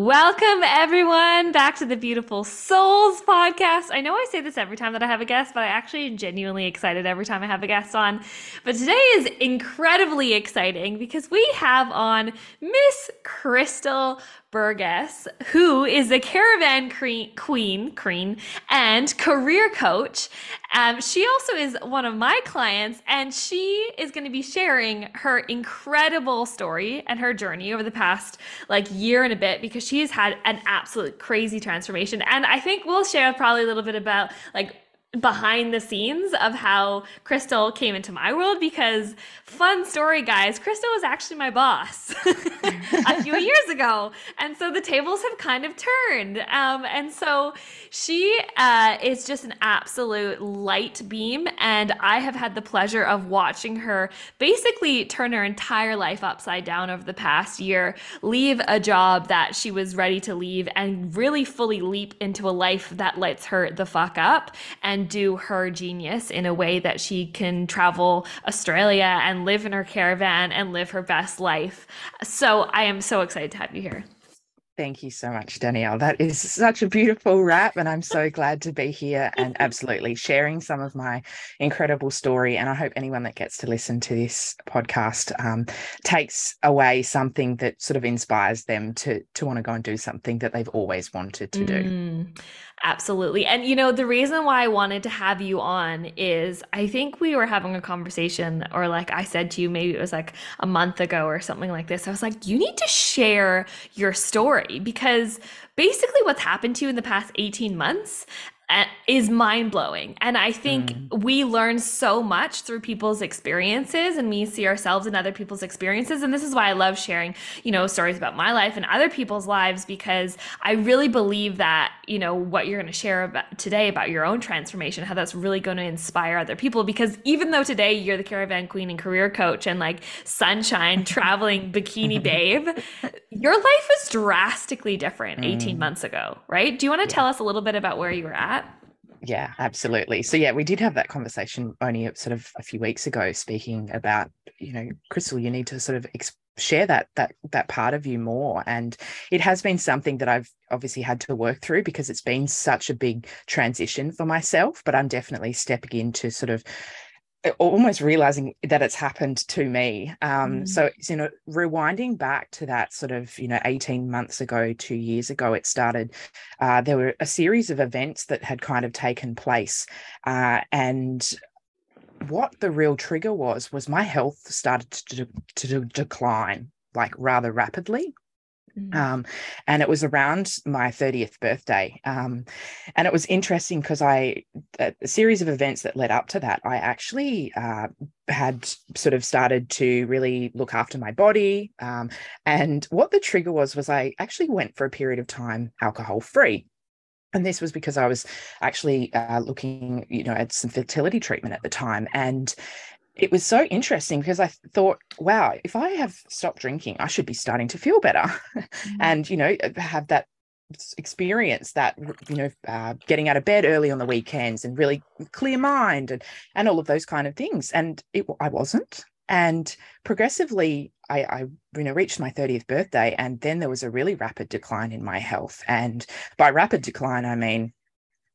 Welcome, everyone, back to the Beautiful Souls podcast. I know I say this every time that I have a guest, but I actually am genuinely excited every time I have a guest on. But today is incredibly exciting because we have on Miss Krystal Burgess, who is a caravan queen, queen, and career coach. Um, she also is one of my clients, and she is going to be sharing her incredible story and her journey over the past like year and a bit because she has had an absolute crazy transformation. And I think we'll share probably a little bit about like behind the scenes of how Krystal came into my world because fun story guys Krystal was actually my boss a few years ago. And so the tables have kind of turned. Um, and so she uh, is just an absolute light beam. And I have had the pleasure of watching her basically turn her entire life upside down over the past year leave a job that she was ready to leave and really fully leap into a life that lights her the fuck up. And do her genius in a way that she can travel Australia and live in her caravan and live her best life. So I am so excited to have you here. Thank you so much, Danielle. That is such a beautiful wrap, and I'm so glad to be here and absolutely sharing some of my incredible story. And I hope anyone that gets to listen to this podcast um, takes away something that sort of inspires them to to want to go and do something that they've always wanted to do. Mm. Absolutely. And you know, the reason why I wanted to have you on is I think we were having a conversation, or like I said to you, maybe it was like a month ago or something like this. I was like, you need to share your story because basically what's happened to you in the past 18 months is mind blowing. And I think mm. we learn so much through people's experiences and we see ourselves in other people's experiences. And this is why I love sharing, you know, stories about my life and other people's lives because I really believe that, you know, what you're going to share about today about your own transformation, how that's really going to inspire other people. Because even though today you're the caravan queen and career coach and like sunshine traveling bikini babe, your life was drastically different 18 mm. months ago, right? Do you want to yeah. tell us a little bit about where you were at? Yeah, absolutely. So yeah, we did have that conversation only sort of a few weeks ago, speaking about you know, Krystal, you need to sort of share that that that part of you more, and it has been something that I've obviously had to work through because it's been such a big transition for myself. But I'm definitely stepping into sort of almost realizing that it's happened to me um, mm. so you know rewinding back to that sort of you know 18 months ago two years ago it started uh, there were a series of events that had kind of taken place uh, and what the real trigger was was my health started to, to, to decline like rather rapidly Mm. Um, and it was around my 30th birthday. Um, and it was interesting because I, a series of events that led up to that, I actually uh, had sort of started to really look after my body. Um, and what the trigger was, was I actually went for a period of time alcohol free. And this was because I was actually uh, looking, you know, at some fertility treatment at the time. And it was so interesting because I thought, wow, if I have stopped drinking, I should be starting to feel better. Mm-hmm. and, you know, have that experience that you know uh, getting out of bed early on the weekends and really clear mind and and all of those kind of things. And it, i wasn't. And progressively I, I you know reached my 30th birthday and then there was a really rapid decline in my health. And by rapid decline i mean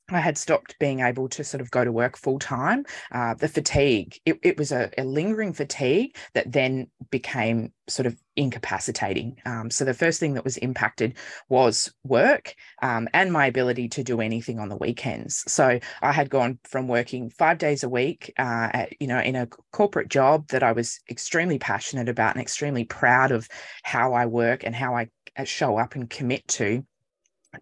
I had stopped being able to sort of go to work full time. Uh, the fatigue, it, it was a, a, lingering fatigue that then became sort of incapacitating. Um, so the first thing that was impacted was work um, and my ability to do anything on the weekends. So I had gone from working five days a week, uh, at, you know, in a corporate job that I was extremely passionate about and extremely proud of how I work and how I uh, show up and commit to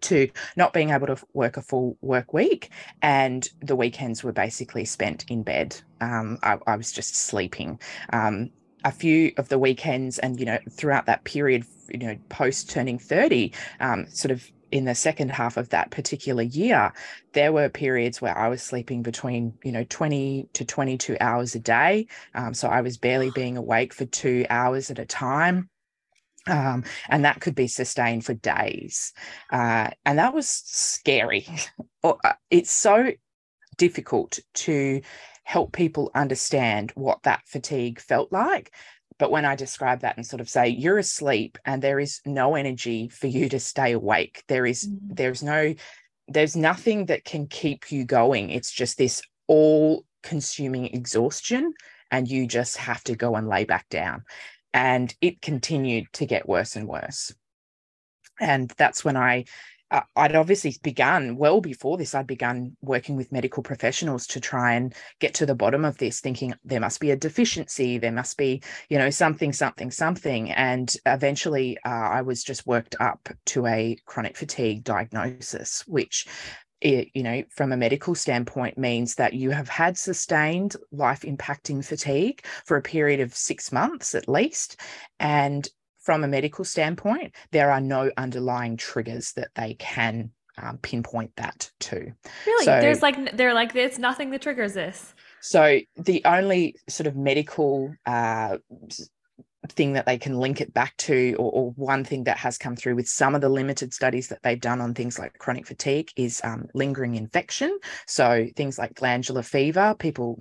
to not being able to work a full work week and the weekends were basically spent in bed. Um, I, I, was just sleeping. Um, a few of the weekends and you know throughout that period you know post turning 30 um, sort of in the second half of that particular year there were periods where i was sleeping between you know 20 to 22 hours a day. Um, so i was barely being awake for two hours at a time um, and that could be sustained for days. Uh, and that was scary. Uh, it's so difficult to help people understand what that fatigue felt like. But when I describe that and sort of say, you're asleep and there is no energy for you to stay awake, there is, mm-hmm. there's no, there's nothing that can keep you going. It's just this all consuming exhaustion and you just have to go and lay back down and it continued to get worse and worse and that's when i uh, I'd obviously begun well before this. I'd begun working with medical professionals to try and get to the bottom of this, thinking there must be a deficiency, there must be, you know, something, something, something. And eventually, uh, I was just worked up to a chronic fatigue diagnosis, which it, you know, from a medical standpoint, means that you have had sustained life impacting fatigue for a period of six months at least. And from a medical standpoint, there are no underlying triggers that they can um, pinpoint that to. Really? So, There's like, they're like, there's nothing that triggers this. So the only sort of medical uh, thing that they can link it back to, or, or, one thing that has come through with some of the limited studies that they've done on things like chronic fatigue is um, lingering infection. So things like glandular fever, people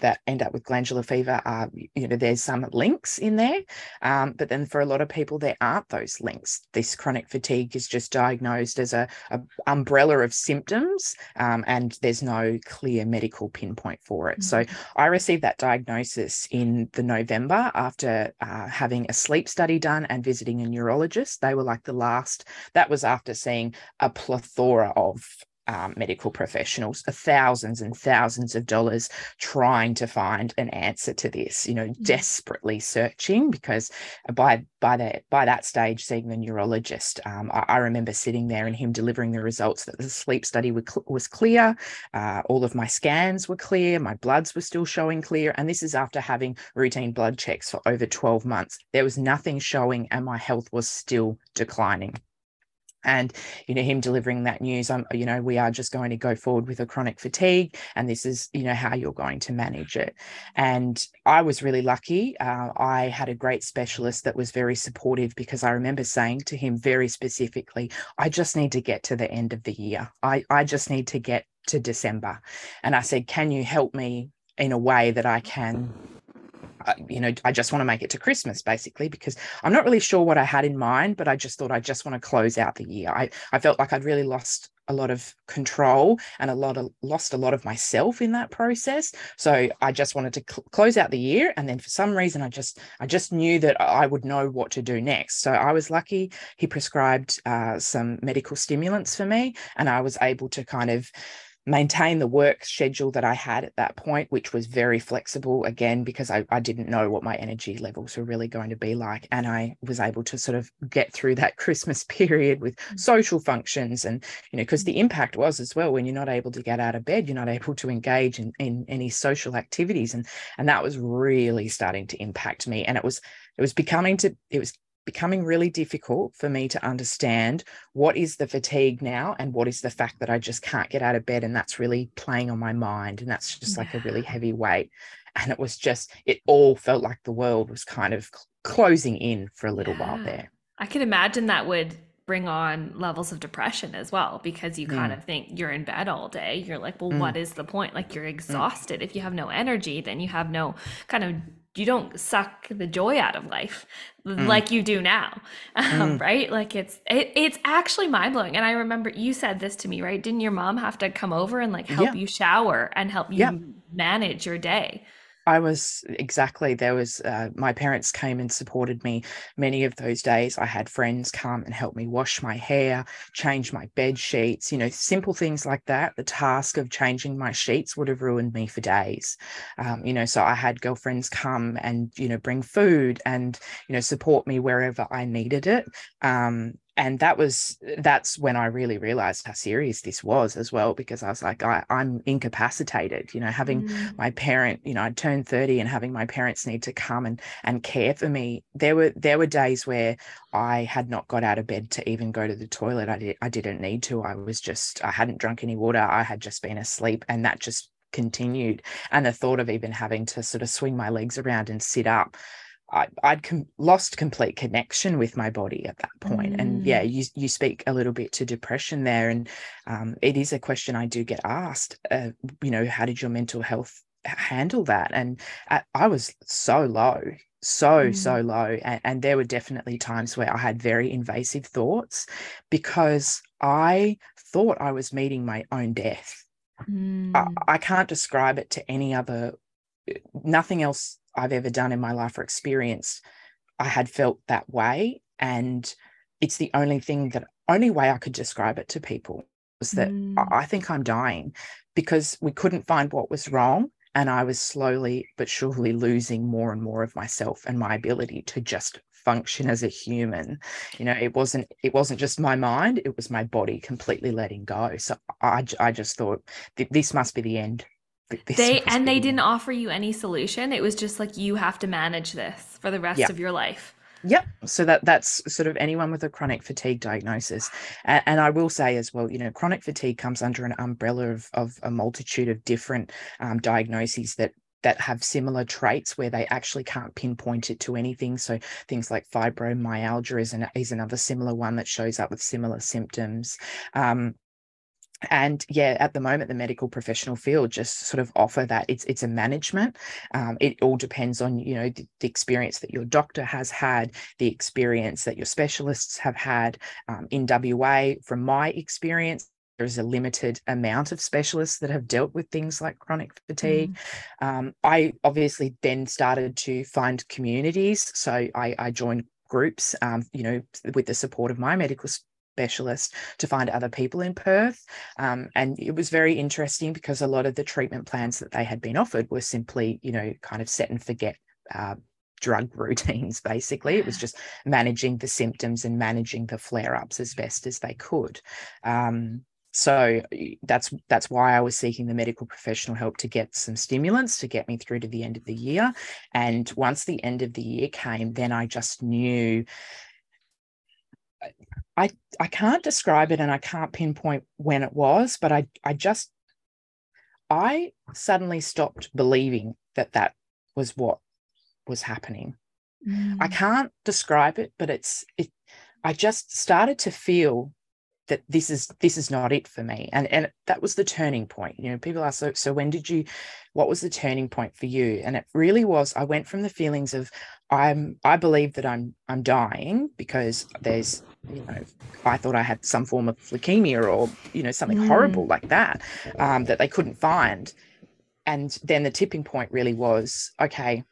that end up with glandular fever are, you know, there's some links in there. Um, but then for a lot of people, there aren't those links. This chronic fatigue is just diagnosed as a, a umbrella of symptoms, um, and there's no clear medical pinpoint for it. Mm-hmm. So I received that diagnosis in the November after. Uh, uh, having a sleep study done and visiting a neurologist. They were like the last, that was after seeing a plethora of um, medical professionals, thousands and thousands of dollars trying to find an answer to this. You know, mm-hmm. desperately searching because by by that by that stage, seeing the neurologist, um, I, I, remember sitting there and him delivering the results that the sleep study was clear, uh, all of my scans were clear, my bloods were still showing clear, and this is after having routine blood checks for over twelve months. There was nothing showing, and my health was still declining and you know him delivering that news i'm you know we are just going to go forward with a chronic fatigue and this is you know how you're going to manage it. And i was really lucky uh, i had a great specialist that was very supportive because i remember saying to him very specifically i just need to get to the end of the year. I i just need to get to december. And i said can you help me in a way that i can you know, I just want to make it to Christmas basically because I'm not really sure what I had in mind, but I just thought I just want to close out the year. I, I felt like I'd really lost a lot of control and a lot of lost a lot of myself in that process. So i just wanted to cl- close out the year and then for some reason i just i just knew that i would know what to do next. So i was lucky. He prescribed uh, some medical stimulants for me and i was able to kind of maintain the work schedule that I had at that point, which was very flexible again, because I, I didn't know what my energy levels were really going to be like. And I was able to sort of get through that Christmas period with mm. social functions. And, you know, because the impact was as well, when you're not able to get out of bed, you're not able to engage in, in any social activities. And, and that was really starting to impact me. And it was, it was becoming to, it was becoming really difficult for me to understand what is the fatigue now and what is the fact that I just can't get out of bed and that's really playing on my mind and that's just like a really heavy weight and it was just it all felt like the world was kind of closing in for a little yeah. while there I can imagine that would bring on levels of depression as well because you mm. kind of think you're in bed all day. You're like, well, mm. what is the point? Like you're mm. exhausted. Mm. If you have no energy, then you have no kind of you don't suck the joy out of life mm. like you do now um, mm. right like it's it, it's actually mind-blowing and i remember you said this to me right didn't your mom have to come over and like help yeah. you shower and help you yeah. manage your day I was exactly there was uh, my parents came and supported me many of those days. I had friends come and help me wash my hair, change my bed sheets, you know, simple things like that. The task of changing my sheets would have ruined me for days. Um, you know, so I had girlfriends come and you know bring food and you know support me wherever I needed it. Um, and that was that's when i really realized how serious this was as well because i was like I, i'm incapacitated you know having mm. my parent you know i turned 30 and having my parents need to come and and care for me. There were there were days where i had not got out of bed to even go to the toilet. I did i didn't need to. I was just i hadn't drunk any water. I had just been asleep and that just continued. And the thought of even having to sort of swing my legs around and sit up I, would com- lost complete connection with my body at that point. Mm. And yeah, you you speak a little bit to depression there, and um, it is a question I do get asked. Uh, you know, how did your mental health handle that? And I, I was so low, so mm. so low, and, and there were definitely times where I had very invasive thoughts because I thought I was meeting my own death. Mm. I, I can't describe it to any other. Nothing else I've ever done in my life or experienced, I had felt that way. And it's the only thing that, only way I could describe it to people was that mm. I think I'm dying because we couldn't find what was wrong. And I was slowly but surely losing more and more of myself and my ability to just function as a human you know it wasn't it wasn't just my mind it was my body completely letting go so i, I just thought this must be the end they and they didn't offer you any solution. It was just like you have to manage this for the rest yeah. of your life. Yep. So that that's sort of anyone with a chronic fatigue diagnosis, and, and, I will say as well, you know, chronic fatigue comes under an umbrella of of a multitude of different um, diagnoses that that have similar traits where they actually can't pinpoint it to anything. So things like fibromyalgia is an is another similar one that shows up with similar symptoms. Um, and yeah at the moment the medical professional field just sort of offer that it's it's a management um, it all depends on you know the, the, experience that your doctor has had the experience that your specialists have had um, in wa from my experience there's a limited amount of specialists that have dealt with things like chronic fatigue. Mm. Um, I obviously then started to find communities. So I, I joined groups, um, you know, with the support of my medical specialist to find other people in Perth. Um, and it was very interesting because a lot of the treatment plans that they had been offered were simply, you know, kind of set and forget. Uh, drug routines basically it was just managing the symptoms and managing the flare-ups as best as they could um, so that's that's why I was seeking the medical professional help to get some stimulants to get me through to the end of the year. And once the end of the year came, then I just knew I I can't describe it and I can't pinpoint when it was, but I I just I suddenly stopped believing that that was what was happening. Mm. I can't describe it, but it's it. I just started to feel that this is this is not it for me and and that was the turning point you know people ask so so when did you what was the turning point for you and it really was i went from the feelings of i'm i believe that i'm i'm dying because there's you know i thought i had some form of leukemia or you know something mm. horrible like that um, that they couldn't find and then the tipping point really was okay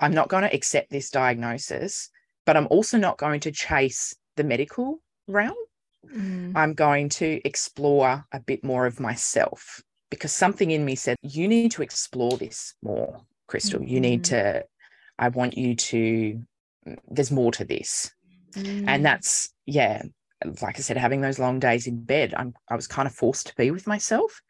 i'm not going to accept this diagnosis but i'm also not going to chase the medical realm mm. I'm going to explore a bit more of myself because something in me said, you need to explore this more, Krystal. Mm. You need mm. to, I want you to, there's more to this. Mm. And that's, yeah, like I said, having those long days in bed, I'm, I was kind of forced to be with myself.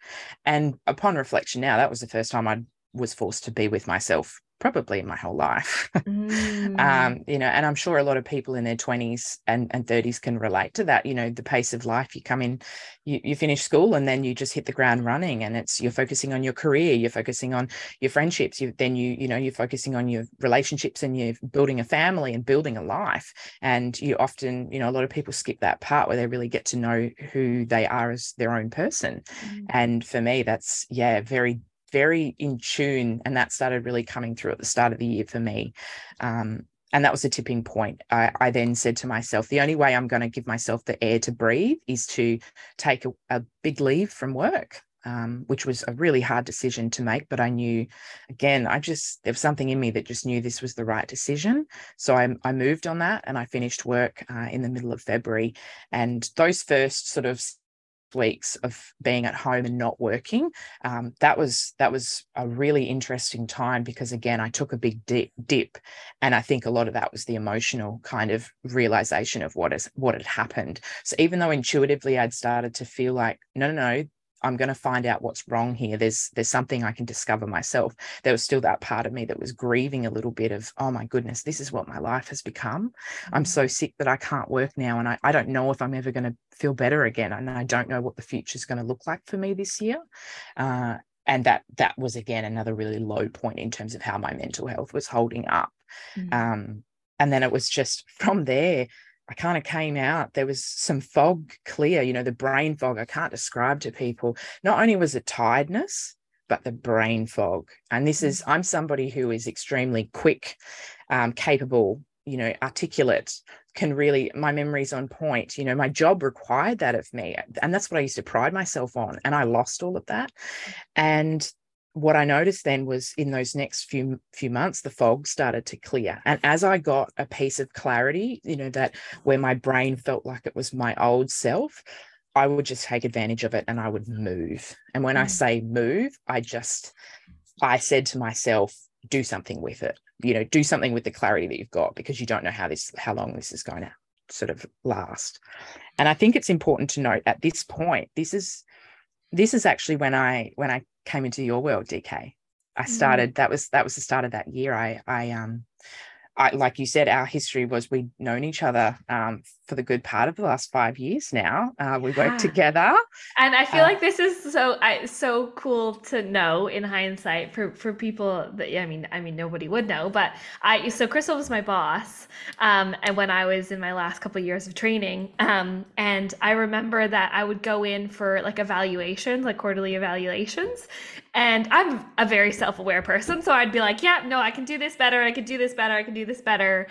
And upon reflection now, that was the first time I was forced to be with myself probably my whole life. mm. um, you know, and I'm sure a lot of people in their 20s and, and 30s can relate to that. You know, the pace of life, you come in, you, you finish school and then you just hit the ground running and it's you're focusing on your career, you're focusing on your friendships, you then you, you know, you're focusing on your relationships and you're building a family and building a life. And you often, you know, a lot of people skip that part where they really get to know who they are as their own person. Mm. And for me, that's yeah, very very in tune and that started really coming through at the start of the year for me. Um, and that was a tipping point. I, I, then said to myself the only way i'm going to give myself the air to breathe is to take a, a big leave from work um, which was a really hard decision to make but i knew again i just there was something in me that just knew this was the right decision. So i, I moved on that and i finished work uh, in the middle of february. And those first sort of weeks of being at home and not working um, that was that was a really interesting time because again i took a big dip, dip and i think a lot of that was the emotional kind of realization of what is what had happened. So even though intuitively i'd started to feel like no no no I'm going to find out what's wrong here. There's there's something I can discover myself. There was still that part of me that was grieving a little bit of, oh my goodness, this is what my life has become. I'm so mm. sick that I can't work now. And I, I don't know if I'm ever going to feel better again. And I don't know what the future is going to look like for me this year. Uh, and that that was again another really low point in terms of how my mental health was holding up. Mm-hmm. Um, and then it was just from there I kind of came out. There was some fog clear, you know, the brain fog I can't describe to people. Not only was it tiredness, but the brain fog. And this is, mm. I'm somebody who is extremely quick, um, capable, you know, articulate, can really, my memory's on point. You know, my job required that of me. And that's what I used to pride myself on. And I lost all of that. And what I noticed then was in those next few few months, the fog started to clear. And as I got a piece of clarity, you know, that where my brain felt like it was my old self, I would just take advantage of it and I would move. And when mm. I say move, I just I said to myself, do something with it. You know, do something with the clarity that you've got because you don't know how this how long this is going to sort of last. And I think it's important to note at this point, this is this is actually when I when I came into your world, DK. I mm. started mm. that was that was the start of that year. I I um I, like you said, our history was we'd known each other um, for the good part of the last five years now. Uh, we yeah. worked together, and I feel uh, like this is so I, so cool to know in hindsight for for people that I mean I mean nobody would know, but I so Krystal was my boss, um, and when I was in my last couple of years of training, um, and I remember that I would go in for like evaluations, like quarterly evaluations, and I'm a very self aware person. So I'd be like, yeah, no, I can do this better. I can do this better. I can do this better.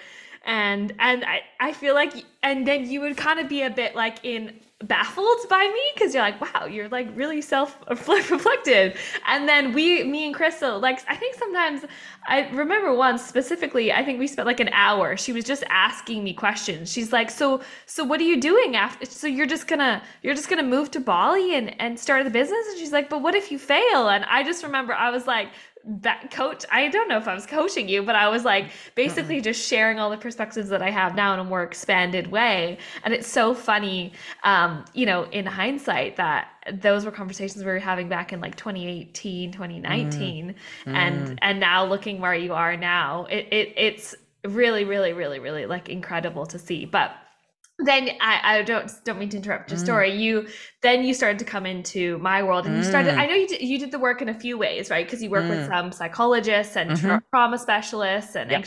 And and I, I feel like and then you would kind of be a bit like in baffled by me because you're like, wow, you're like really self reflected. And then we, me and Krystal, like, I think sometimes I remember once specifically, I think we spent like an hour. She was just asking me questions. She's like, so, so what are you doing after? So you're just gonna, you're just gonna move to Bali and, and start the business? And she's like, but what if you fail? And I just remember I was like, that coach i don't know if i was coaching you but i was like basically mm-hmm. just sharing all the perspectives that i have now in a more expanded way and it's so funny um you know in hindsight that those were conversations we were having back in like 2018 2019 mm. and mm. and now looking where you are now it, it it's really really really really like incredible to see but then I, I don't don't mean to interrupt your mm. story. You then you started to come into my world, and mm. you started. I know you did, you did the work in a few ways, right? Because you work mm. with some psychologists and mm-hmm. trauma specialists, and yep.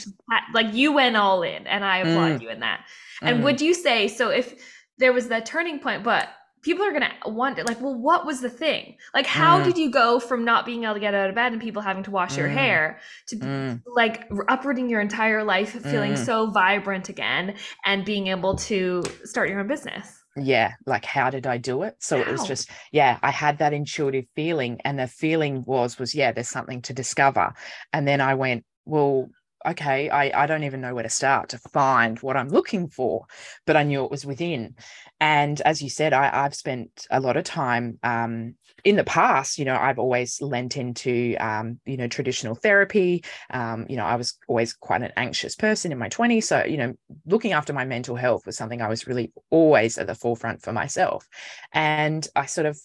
like you went all in, and I applaud mm. you in that. And mm. would you say so? If there was the turning point, but people are going to wonder like well what was the thing like how mm. did you go from not being able to get out of bed and people having to wash mm. your hair to mm. like uprooting your entire life feeling mm. so vibrant again and being able to start your own business yeah like how did i do it so it was just yeah i had that intuitive feeling and the feeling was was yeah there's something to discover and then i went well okay, I, I don't even know where to start to find what I'm looking for, but I knew it was within. And as you said, I, I've spent a lot of time um, in the past, you know, I've always lent into, um, you know, traditional therapy. Um, you know, I was always quite an anxious person in my 20s. So, you know, looking after my mental health was something I was really always at the forefront for myself. And I sort of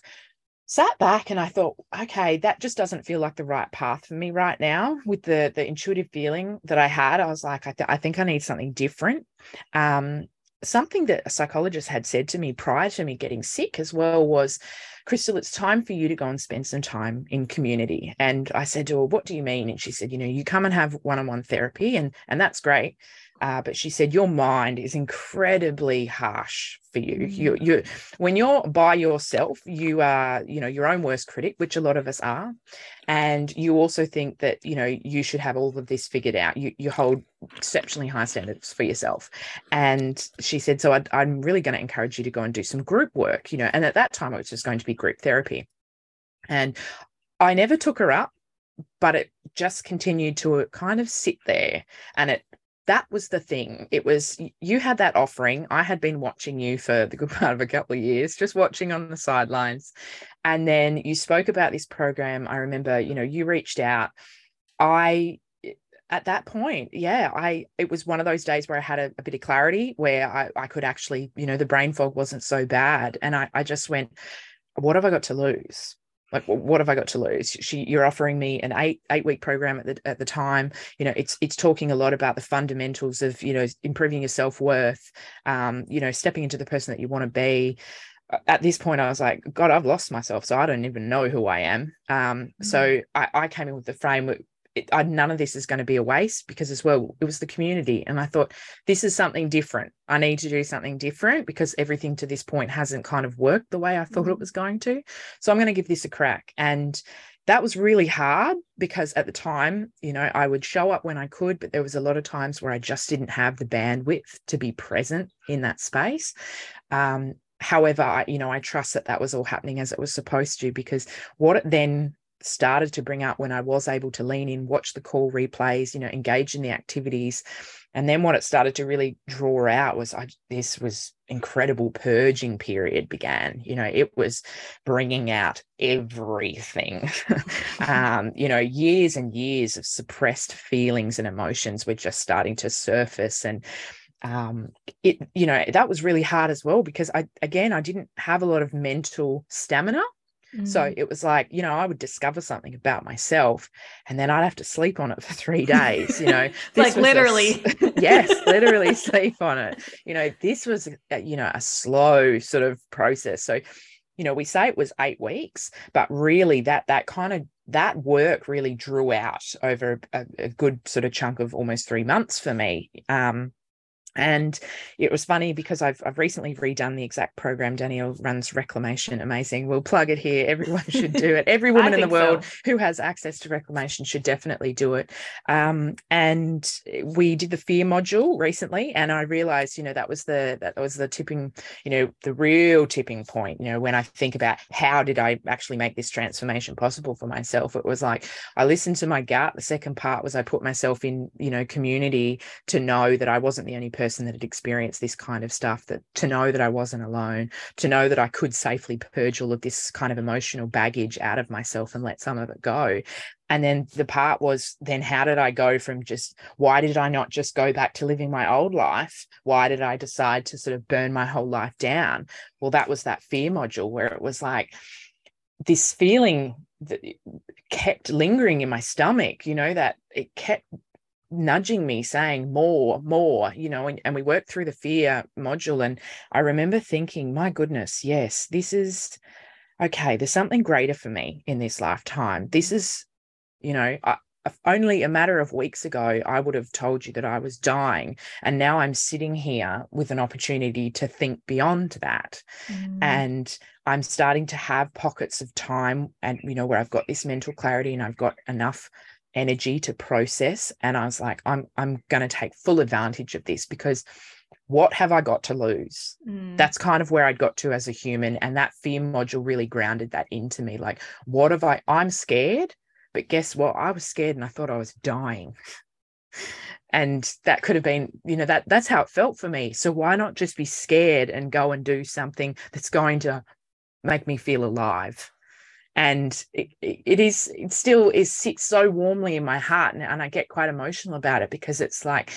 sat back and I thought, okay, that just doesn't feel like the right path for me right now. With the the intuitive feeling that I had, I was like, I, th- I think I need something different. Um, something that a psychologist had said to me prior to me getting sick as well was, Krystal, it's time for you to go and spend some time in community. And I said to her, What do you mean? And she said, You know, you come and have one on one therapy, and, and that's great. Uh, but she said your mind is incredibly harsh for you. Mm. You, you, when you're by yourself, you are, you know, your own worst critic, which a lot of us are, and you also think that you know you should have all of this figured out. You, you hold exceptionally high standards for yourself. And she said, so I, I'm really going to encourage you to go and do some group work, you know. And at that time, it was just going to be group therapy, and I never took her up but it just continued to kind of sit there and it that was the thing. It was you had that offering. I had been watching you for the good part of a couple of years, just watching on the sidelines. And then you spoke about this program. I remember, you know, you reached out. I at that point, yeah, I it was one of those days where I had a, a bit of clarity where I, I could actually, you know, the brain fog wasn't so bad. And I, I just went, what have I got to lose? Like what have i got to lose? She you're offering me an eight eight week program at the at the time. You know it's it's talking a lot about the fundamentals of you know improving your self-worth um you know stepping into the person that you want to be at this point i was like god i've lost myself so i don't even know who i am. Um mm-hmm. so I, I came in with the framework it, I, none of this is going to be a waste because as well it was the community and i thought this is something different. I need to do something different because everything to this point hasn't kind of worked the way i thought mm-hmm. it was going to. So i'm going to give this a crack. And that was really hard because at the time you know i would show up when i could but there was a lot of times where i just didn't have the bandwidth to be present in that space. Um, however I, you know i trust that that was all happening as it was supposed to because what it then started to bring up when I was able to lean in, watch the call replays, you know, engage in the activities. And then what it started to really draw out was I, this was incredible purging period began. You know, it was bringing out everything. um, you know, years and years of suppressed feelings and emotions were just starting to surface. And um, it, you know, that was really hard as well because I, again, I didn't have a lot of mental stamina so mm. it was like, you know, I would discover something about myself and then I'd have to sleep on it for three days, you know. like literally. A, yes, literally sleep on it. You know, this was, a, you know, a slow sort of process. So, you know, we say it was eight weeks, but really that, that kind of, that work really drew out over a, a good sort of chunk of almost three months for me. Um, and it was funny because I've I've recently redone the exact program. Danielle runs Reclamation, amazing. We'll plug it here. Everyone should do it. Every woman in the world so. who has access to Reclamation should definitely do it. Um, and we did the fear module recently, and I realized, you know, that was the that was the tipping, you know, the real tipping point. You know, when I think about how did I actually make this transformation possible for myself, it was like I listened to my gut. The second part was I put myself in, you know, community to know that I wasn't the only person person that had experienced this kind of stuff that to know that I wasn't alone, to know that I could safely purge all of this kind of emotional baggage out of myself and let some of it go. And then the part was then how did I go from just why did I not just go back to living my old life? Why did I decide to sort of burn my whole life down? Well, that was that fear module where it was like this feeling that kept lingering in my stomach, you know, that it kept nudging me saying more more you know and, and we worked through the fear module and i remember thinking my goodness yes this is okay there's something greater for me in this lifetime. This is you know I, only a matter of weeks ago i would have told you that i was dying and now i'm sitting here with an opportunity to think beyond that. Mm. and i'm starting to have pockets of time and you know where i've got this mental clarity and i've got enough energy to process and i was like i'm i'm going to take full advantage of this because what have i got to lose? Mm. that's kind of where i got to as a human and that fear module really grounded that into me. Like what have i i'm scared but guess what? I was scared and i thought i was dying. And that could have been you know that that's how it felt for me. So why not just be scared and go and do something that's going to make me feel alive and it, it is it still is sits so warmly in my heart and, and i get quite emotional about it because it's like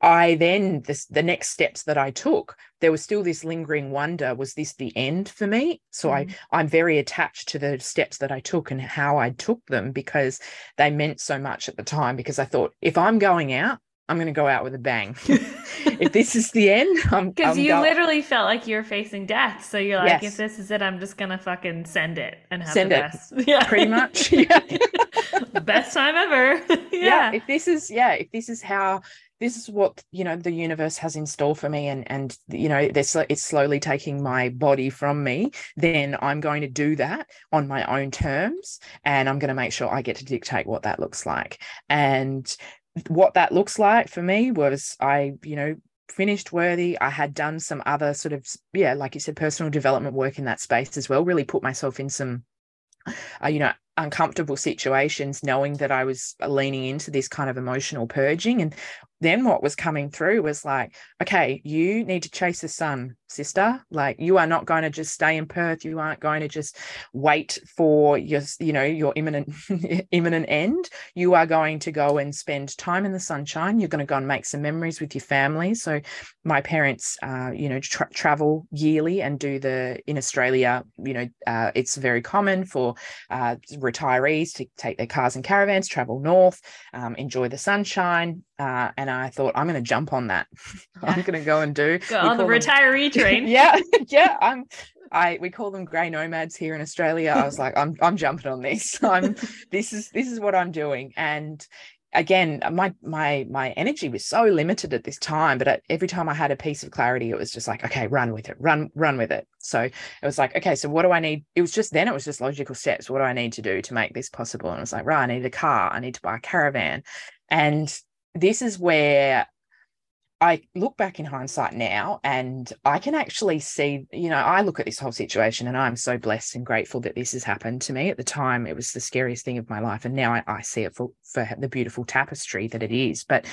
I then this the next steps that I took, there was still this lingering wonder: was this the end for me? So mm. I I'm very attached to the steps that I took and how I took them because they meant so much at the time. Because I thought if I'm going out, I'm going to go out with a bang. if this is the end, I'm because you go- literally felt like you're facing death. So you're like, yes. if this is it, I'm just going to fucking send it and have send the best. It. Yeah, pretty much. Yeah, best time ever. yeah. yeah, if this is yeah, if this is how this is what you know the universe has in store for me and and you know this it's slowly taking my body from me then i'm going to do that on my own terms and i'm going to make sure i get to dictate what that looks like and what that looks like for me was i you know finished worthy. I had done some other sort of yeah like you said personal development work in that space as well really put myself in some uh, you know uncomfortable situations knowing that i was leaning into this kind of emotional purging. And then what was coming through was like, okay, you need to chase the sun, sister. Like you are not going to just stay in Perth. You aren't going to just wait for your, you know, your imminent imminent end. You are going to go and spend time in the sunshine. You're going to go and make some memories with your family. So my parents, uh, you know, tra- travel yearly and do the in Australia. You know, uh, it's very common for uh, retirees to take their cars and caravans, travel north, um, enjoy the sunshine, uh, and I thought I'm going to jump on that. I'm going to go and do go on the retiree them, train. yeah, yeah. I'm. I we call them grey nomads here in Australia. I was like, I'm I'm jumping on this. I'm this is this is what I'm doing. And again, my my my energy was so limited at this time. But every time I had a piece of clarity, it was just like, okay, run with it, run run with it. So it was like, okay, so what do I need? It was just then it was just logical steps. What do I need to do to make this possible? And it was like, right, I need a car. I need to buy a caravan. And this is where I look back in hindsight now and I can actually see, you know, I look at this whole situation and I'm so blessed and grateful that this has happened to me. At the time, it was the scariest thing of my life. And now I, I see it for, for the beautiful tapestry that it is. But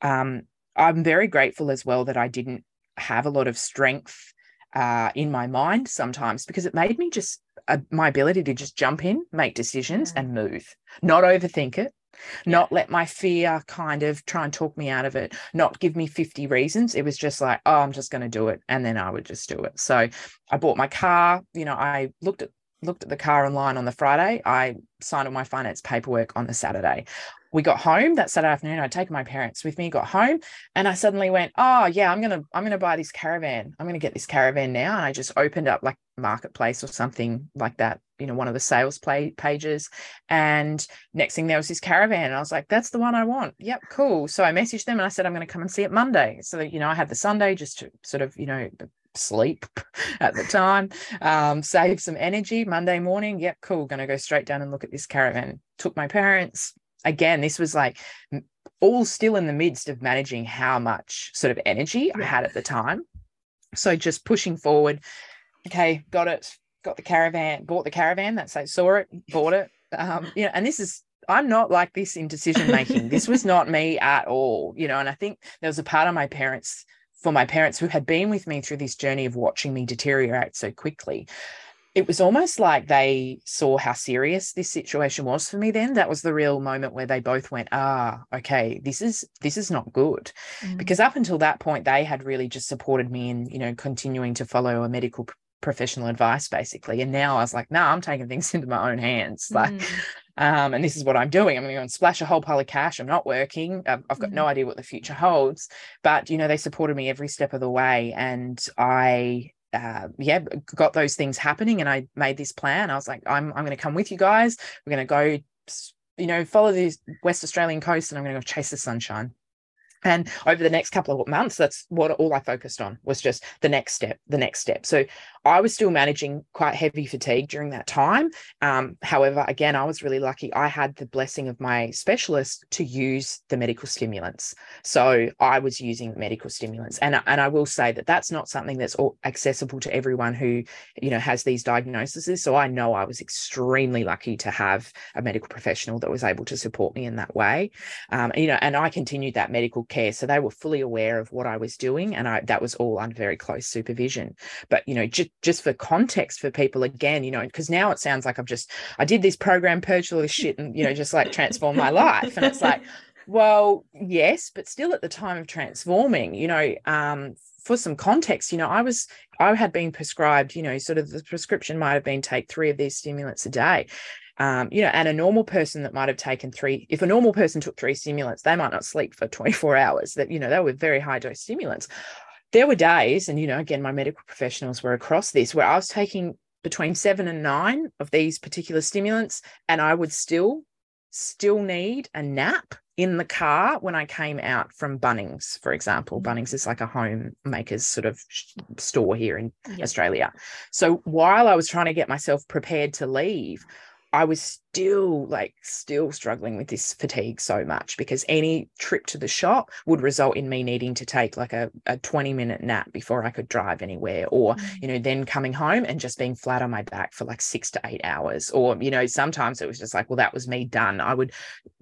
um, I'm very grateful as well that I didn't have a lot of strength uh, in my mind sometimes because it made me just uh, my ability to just jump in, make decisions, and move, not overthink it, not yeah. let my fear kind of try and talk me out of it, not give me 50 reasons. It was just like, oh, I'm just going to do it. And then I would just do it. So I bought my car. You know, I looked at looked at the car online on the Friday. I signed all my finance paperwork on the Saturday. We got home that Saturday afternoon. I'd taken my parents with me, got home, and I suddenly went, Oh yeah, I'm gonna, I'm gonna buy this caravan. I'm gonna get this caravan now. And I just opened up like marketplace or something like that you know one of the sales play pages and next thing there was this caravan and i was like that's the one i want yep cool so i messaged them and i said i'm to come and see it monday so that, you know i had the sunday just to sort of you know sleep at the time um, save some energy monday morning yep cool going to go straight down and look at this caravan took my parents again this was like all still in the midst of managing how much sort of energy i had at the time so just pushing forward okay got it got the caravan, bought the caravan. That's I saw it, bought it. Um, you know, and this is I'm not like this in decision making. this was not me at all, you know. And I think there was a part of my parents, for my parents who had been with me through this journey of watching me deteriorate so quickly. It was almost like they saw how serious this situation was for me then. That was the real moment where they both went, ah, okay, this is this is not good. Mm. Because up until that point, they had really just supported me in, you know, continuing to follow a medical professional advice basically and now i was like no nah, i'm taking things into my own hands like mm. um, and this is what i'm doing i'm going to splash a whole pile of cash i'm not working i've, I've got mm. no idea what the future holds but you know they supported me every step of the way and i uh, yeah, got those things happening, and I made this plan. I was like, I'm I'm going to come with you guys. We're going to go, you know, follow the West Australian coast, and I'm going to go chase the sunshine. And over the next couple of months, that's what all I focused on was just the next step, the next step. So I was still managing quite heavy fatigue during that time. Um, however, again, I was really lucky. I had the blessing of my specialist to use the medical stimulants. So I was using medical stimulants, and and I will say that that's not something that's accessible to everyone who you know has these diagnoses. So I know I was extremely lucky to have a medical professional that was able to support me in that way. Um, you know, and I continued that medical care, so they were fully aware of what I was doing, and I that was all under very close supervision. But you know, just just for context for people again, you know, because now it sounds like I've just I did this program, purged all this shit, and you know, just like transform my life. And it's like, Well, yes, but still at the time of transforming, you know, um, for some context, you know, I was I had been prescribed, you know, sort of the prescription might have been take three of these stimulants a day. Um, you know, and a normal person that might have taken three, if a normal person took three stimulants, they might not sleep for 24 hours. That, you know, they were very high dose stimulants. There were days, and you know, again, my medical professionals were across this where I was taking between seven and nine of these particular stimulants, and I would still still need a nap in the car when I came out from Bunnings, for example. Mm-hmm. Bunnings is like a homemaker's sort of store here in yep. Australia. So while I was trying to get myself prepared to leave, I was still like still struggling with this fatigue so much because any trip to the shop would result in me needing to take like a, a 20 minute nap before I could drive anywhere or mm. you know then coming home and just being flat on my back for like 6 to 8 hours or you know sometimes it was just like well that was me done I would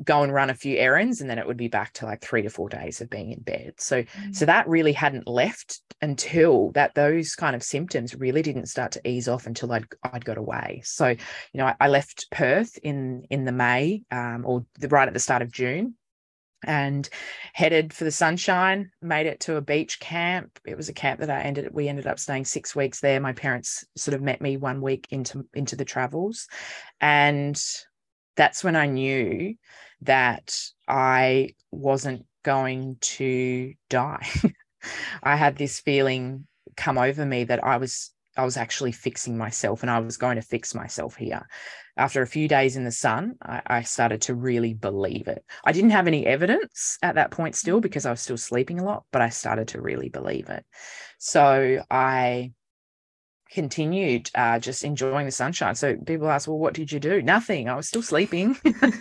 go and run a few errands and then it would be back to like 3 to 4 days of being in bed so mm. so that really hadn't left until that those kind of symptoms really didn't start to ease off until I'd I'd got away so you know I, I left Perth in in the May um, or the, right at the start of June and headed for the sunshine made it to a beach camp. It was a camp that i ended we ended up staying six weeks there. My parents sort of met me one week into into the travels and that's when i knew that i wasn't going to die. I had this feeling come over me that i was I was actually fixing myself and I was going to fix myself here. After a few days in the sun, I, I, started to really believe it. I didn't have any evidence at that point still mm. because I was still sleeping a lot, but I started to really believe it. So I continued uh, just enjoying the sunshine. So people ask, well, what did you do? Nothing. I was still sleeping,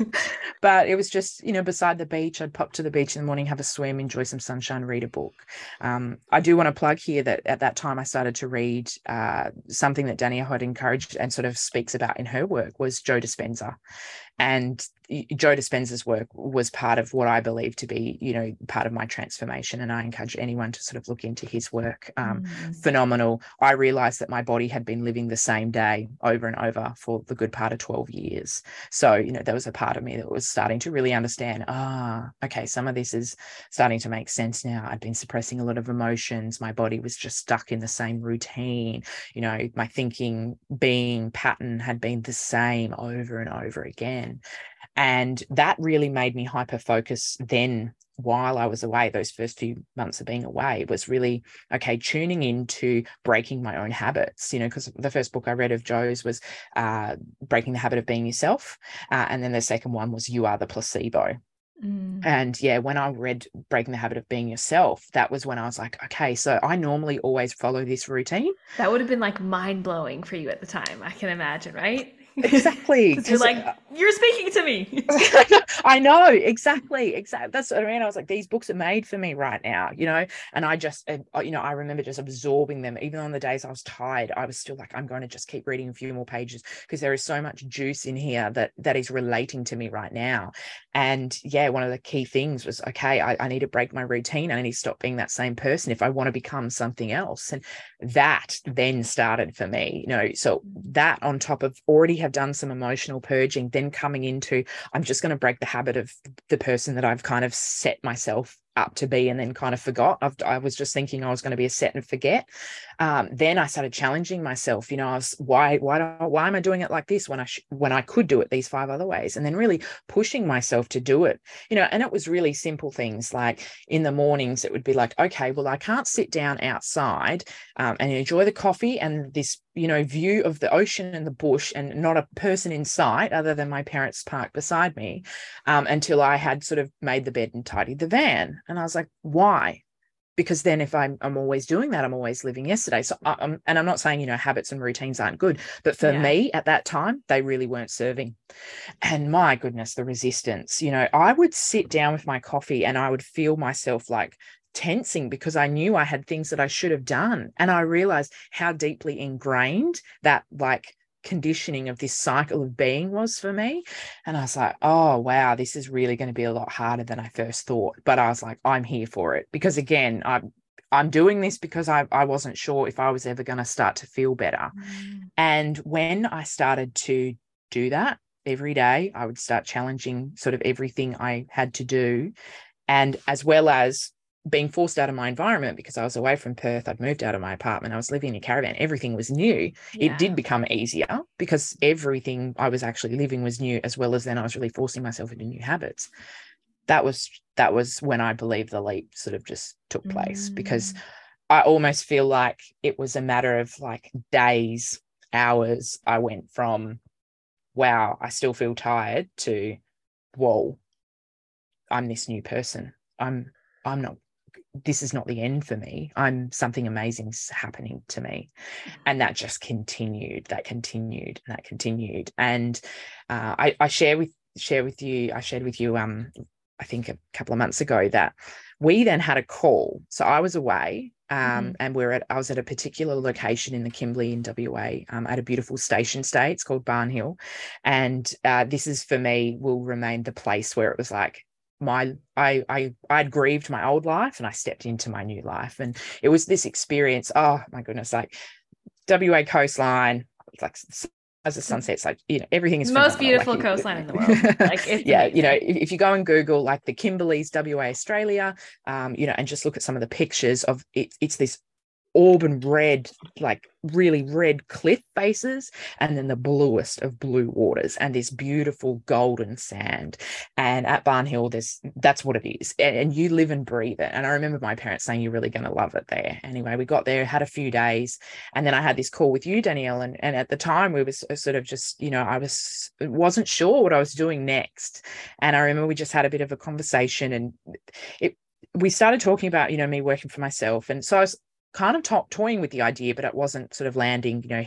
but it was just, you know, beside the beach. I'd pop to the beach in the morning, have a swim, enjoy some sunshine, read a book. Um, I do want to plug here that at that time I started to read uh, something that Danielle had encouraged and sort of speaks about in her work was Joe Dispenza. And Joe Dispenza's work was part of what I believe to be, you know, part of my transformation. And I encourage anyone to sort of look into his work. Um, mm. Phenomenal. I realized that my body had been living the same day over and over for the good part of 12 years. So, you know, there was a part of me that was starting to really understand, ah, okay, some of this is starting to make sense now. I'd been suppressing a lot of emotions. My body was just stuck in the same routine. You know, my thinking, being pattern had been the same over and over again. And that really made me hyper focus then while I was away, those first few months of being away was really okay, tuning into breaking my own habits, you know, because the first book I read of Joe's was uh, Breaking the Habit of Being Yourself. Uh, and then the second one was You Are the Placebo. Mm. And yeah, when I read Breaking the Habit of Being Yourself, that was when I was like, okay, so I normally always follow this routine. That would have been like mind blowing for you at the time, I can imagine, right? Exactly. you're like, uh, you're speaking to me. I know, exactly. Exactly. That's what I mean. I was like, these books are made for me right now, you know? And I just, uh, you know, I remember just absorbing them. Even on the days I was tired, I was still like, I'm going to just keep reading a few more pages because there is so much juice in here that that is relating to me right now. And yeah, one of the key things was, okay, I, I need to break my routine. I need to stop being that same person if I want to become something else. And that then started for me, you know, so that on top of already have done some emotional purging, then coming into, I'm just going to break the habit of the person that I've kind of set myself up to be and then kind of forgot. I've, i was just thinking I was going to be a set and forget. Um, then I started challenging myself. You know, I was why why do, why am I doing it like this when I sh- when I could do it these five other ways? And then really pushing myself to do it. You know, and it was really simple things like in the mornings it would be like, okay, well I can't sit down outside um, and enjoy the coffee and this you know view of the ocean and the bush and not a person in sight other than my parents parked beside me um, until I had sort of made the bed and tidied the van and I was like, why? Because then if I'm, I'm always doing that, I'm always living yesterday. So, I, am and I'm not saying, you know, habits and routines aren't good, but for yeah. me at that time, they really weren't serving. And my goodness, the resistance, you know, I would sit down with my coffee and I would feel myself like tensing because I knew I had things that I should have done. And I realized how deeply ingrained that like conditioning of this cycle of being was for me. And I was like, oh, wow, this is really going to be a lot harder than I first thought. But I was like, I'm here for it. Because again, I'm I'm doing this because I, I wasn't sure if I was ever going to start to feel better. Mm. And when I started to do that, every day. I would start challenging sort of everything I had to do. And as well as being forced out of my environment because I was away from Perth, I'd moved out of my apartment, I was living in a caravan, everything was new. Yeah. It did become easier because everything I was actually living was new, as well as then I was really forcing myself into new habits. That was that was when I believe the leap sort of just took place mm. because I almost feel like it was a matter of like days, hours. I went from wow, I still feel tired to whoa, I'm this new person. I'm I'm not this is not the end for me. I'm something amazing's happening to me. And that just continued, that continued, and that continued. And uh, I, I share with share with you, I shared with you um I think a couple of months ago that we then had a call. So I was away um, mm-hmm. and we're at I was at a particular location in the Kimberley in WA um, at a beautiful station stay. It's called Barn Hill, and uh, this is for me will remain the place where it was like my I I I'd grieved my old life and I stepped into my new life, and it was this experience. Oh my goodness, like WA coastline, like as the sun sets, like you know, everything is most beautiful like, coastline in the world. Like yeah, you know, if, if, you go and Google like the Kimberleys, WA Australia, um, you know, and just look at some of the pictures of it, it's this auburn red, like really red cliff faces, and then the bluest of blue waters and this beautiful golden sand. And at Barnhill, there's that's what it is. And, and you live and breathe it. And I remember my parents saying you're really going to love it there. Anyway, we got there, had a few days, and then I had this call with you, Danielle. And, and at the time we was uh, sort of just, you know, I was wasn't sure what I was doing next. And I remember we just had a bit of a conversation and it we started talking about you know me working for myself and so i was kind of to- toying with the idea, but it wasn't sort of landing, you know,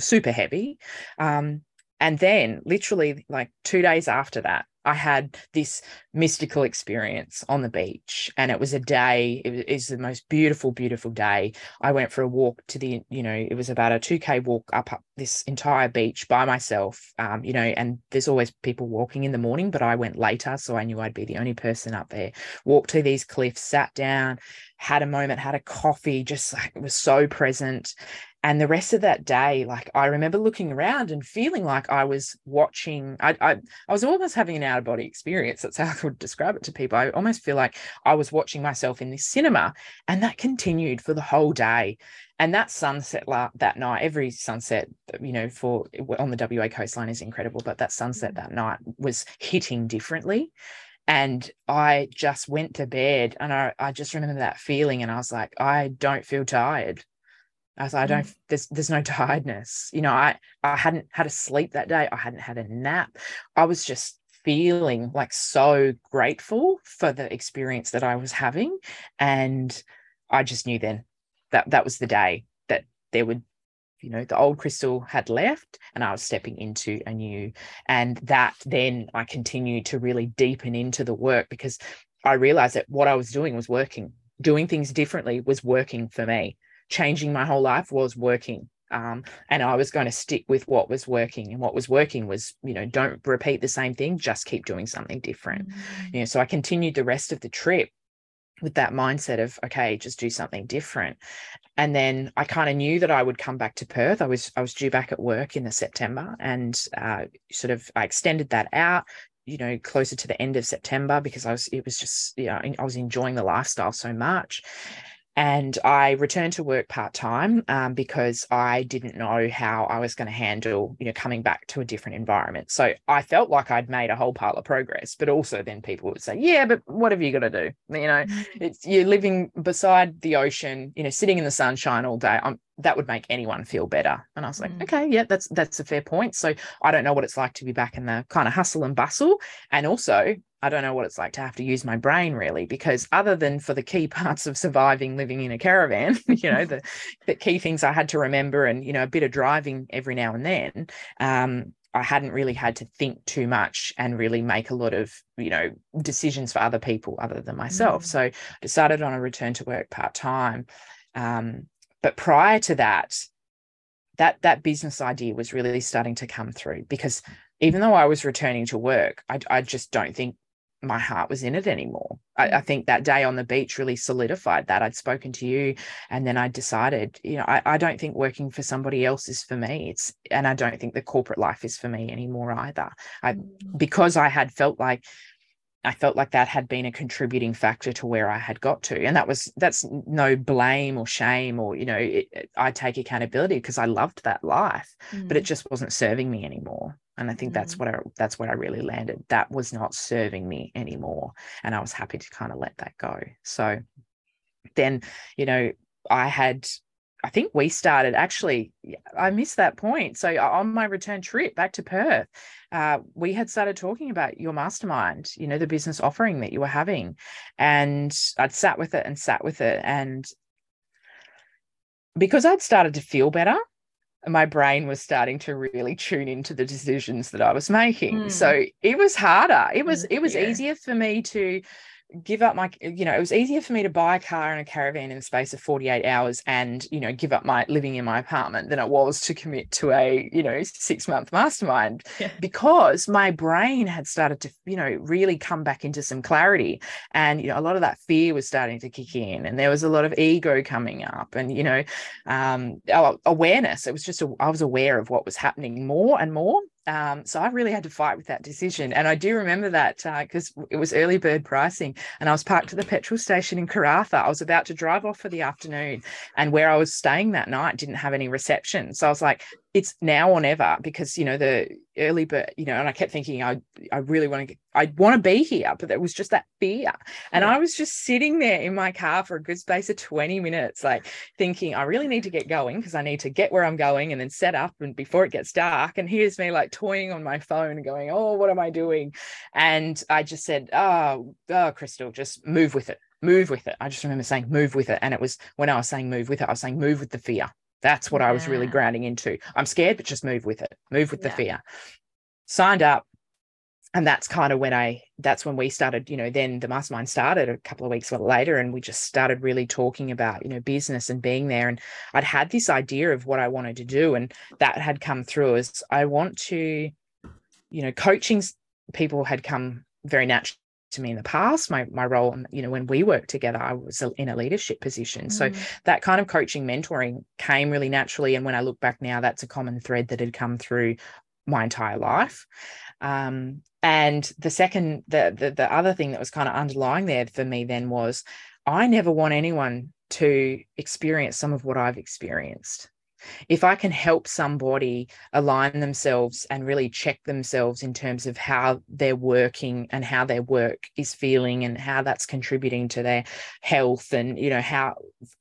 super heavy. Um, and then, literally, like two days after that, I had this mystical experience on the beach, and it was a day. It was the most beautiful, beautiful day. I went for a walk to the, you know, it was about a two k walk up, up this entire beach by myself. Um, you know, and there's always people walking in the morning, but I went later, so I knew I'd be the only person up there. Walked to these cliffs, sat down, had a moment, had a coffee, just like was so present. And the rest of that day, like I remember looking around and feeling like I was watching, I, I, I was almost having an out of body experience. That's how I would describe it to people. I almost feel like I was watching myself in this cinema. And that continued for the whole day. And that sunset la- that night, every sunset, you know, for on the WA coastline is incredible, but that sunset mm. that night was hitting differently and I just went to bed and I, I just remember that feeling and I was like, I don't feel tired. I was like, I don't, mm. there's, there's no tiredness. You know, I, I hadn't had a sleep that day. I hadn't had a nap. I was just feeling like so grateful for the experience that I was having. And I just knew then that that was the day that there would you know the old Krystal had left and i was stepping into a new and that then i continued to really deepen into the work because i realized that what i was doing was working doing things differently was working for me changing my whole life was working um, and I was going to stick with what was working, and what was working was, you know, don't repeat the same thing, just keep doing something different. Mm-hmm. You know, so I continued the rest of the trip with that mindset of okay just do something different. And then i kind of knew that i would come back to perth. I was i was due back at work in the september and uh, sort of i extended that out you know closer to the end of september because i was it was just you know i was enjoying the lifestyle so much and I returned to work part time um, because I didn't know how I was going to handle, you know, coming back to a different environment. So I felt like I'd made a whole pile of progress, but also then people would say, "Yeah, but what have you got to do? You know, mm. it's you're living beside the ocean, you know, sitting in the sunshine all day. I'm, that would make anyone feel better." And I was like, mm. "Okay, yeah, that's that's a fair point." So I don't know what it's like to be back in the kind of hustle and bustle, and also I don't know what it's like to have to use my brain really, because other than for the key parts of surviving living in a caravan, you know, the, the key things I had to remember and, you know, a bit of driving every now and then, um, I hadn't really had to think too much and really make a lot of, you know, decisions for other people other than myself. Mm. So I decided on a return to work part time. Um, but prior to that, that that business idea was really starting to come through because even though I was returning to work, I, I just don't think my heart was in it anymore. I, I, think that day on the beach really solidified that. I'd spoken to you and then I decided, you know, I, I don't think working for somebody else is for me. It's and I don't think the corporate life is for me anymore either. I mm. because I had felt like I felt like that had been a contributing factor to where I had got to. And that was that's no blame or shame or, you know, it, it, I take accountability because I loved that life, mm. but it mm. just wasn't serving me anymore. And I think mm. that's what I that's where I really landed. That was not serving me anymore. And I was happy to kind of let that go. So then, you know, I had I think we started actually, I missed that point. So on my return trip back to Perth, uh, we had started talking about your mastermind, you know, the business offering that you were having. And I'd sat with it and sat with it. And because I'd started to feel better, my brain was starting to really tune into the decisions that I was making. Mm. So it was harder. It was, it was yeah. easier for me to give up my you know it was easier for me to buy a car and a caravan in the space of 48 hours and you know give up my living in my apartment than it was to commit to a you know six month mastermind yeah. because my brain had started to you know really come back into some clarity. And you know a lot of that fear was starting to kick in and there was a lot of ego coming up and you know um awareness. It was just a, I was aware of what was happening more and more um, so I really had to fight with that decision. And I do remember that because uh, it was early bird pricing and I was parked at the petrol station in Karratha. I was about to drive off for the afternoon and where I was staying that night didn't have any reception. So I was like, it's now or never because you know the early but you know and i kept thinking i i really want to i want to be here but there was just that fear. And yeah. i was just sitting there in my car for a good space of 20 minutes like thinking i really need to get going because i need to get where i'm going and then set up and before it gets dark. And here's me like toying on my phone and going oh what am i doing? And i just said oh, oh Krystal just move with it move with it. I just remember saying move with it. And it was when i was saying move with it i was saying move with the fear that's what yeah. I was really grounding into. I'm scared, but just move with it, move with yeah. the fear. Signed up. And that's kind of when I, that's when we started, you know, then the mastermind started a couple of weeks later and we just started really talking about, you know, business and being there. And I'd had this idea of what I wanted to do. And that had come through as I want to, you know, coaching people had come very naturally to me in the past my my role you know when we worked together i was in a leadership position. Mm. so that kind of coaching mentoring came really naturally and when i look back now that's a common thread that had come through my entire life. Um, and the second the, the the other thing that was kind of underlying there for me then was i never want anyone to experience some of what i've experienced if I can help somebody align themselves and really check themselves in terms of how they're working and how their work is feeling and how that's contributing to their health and you know how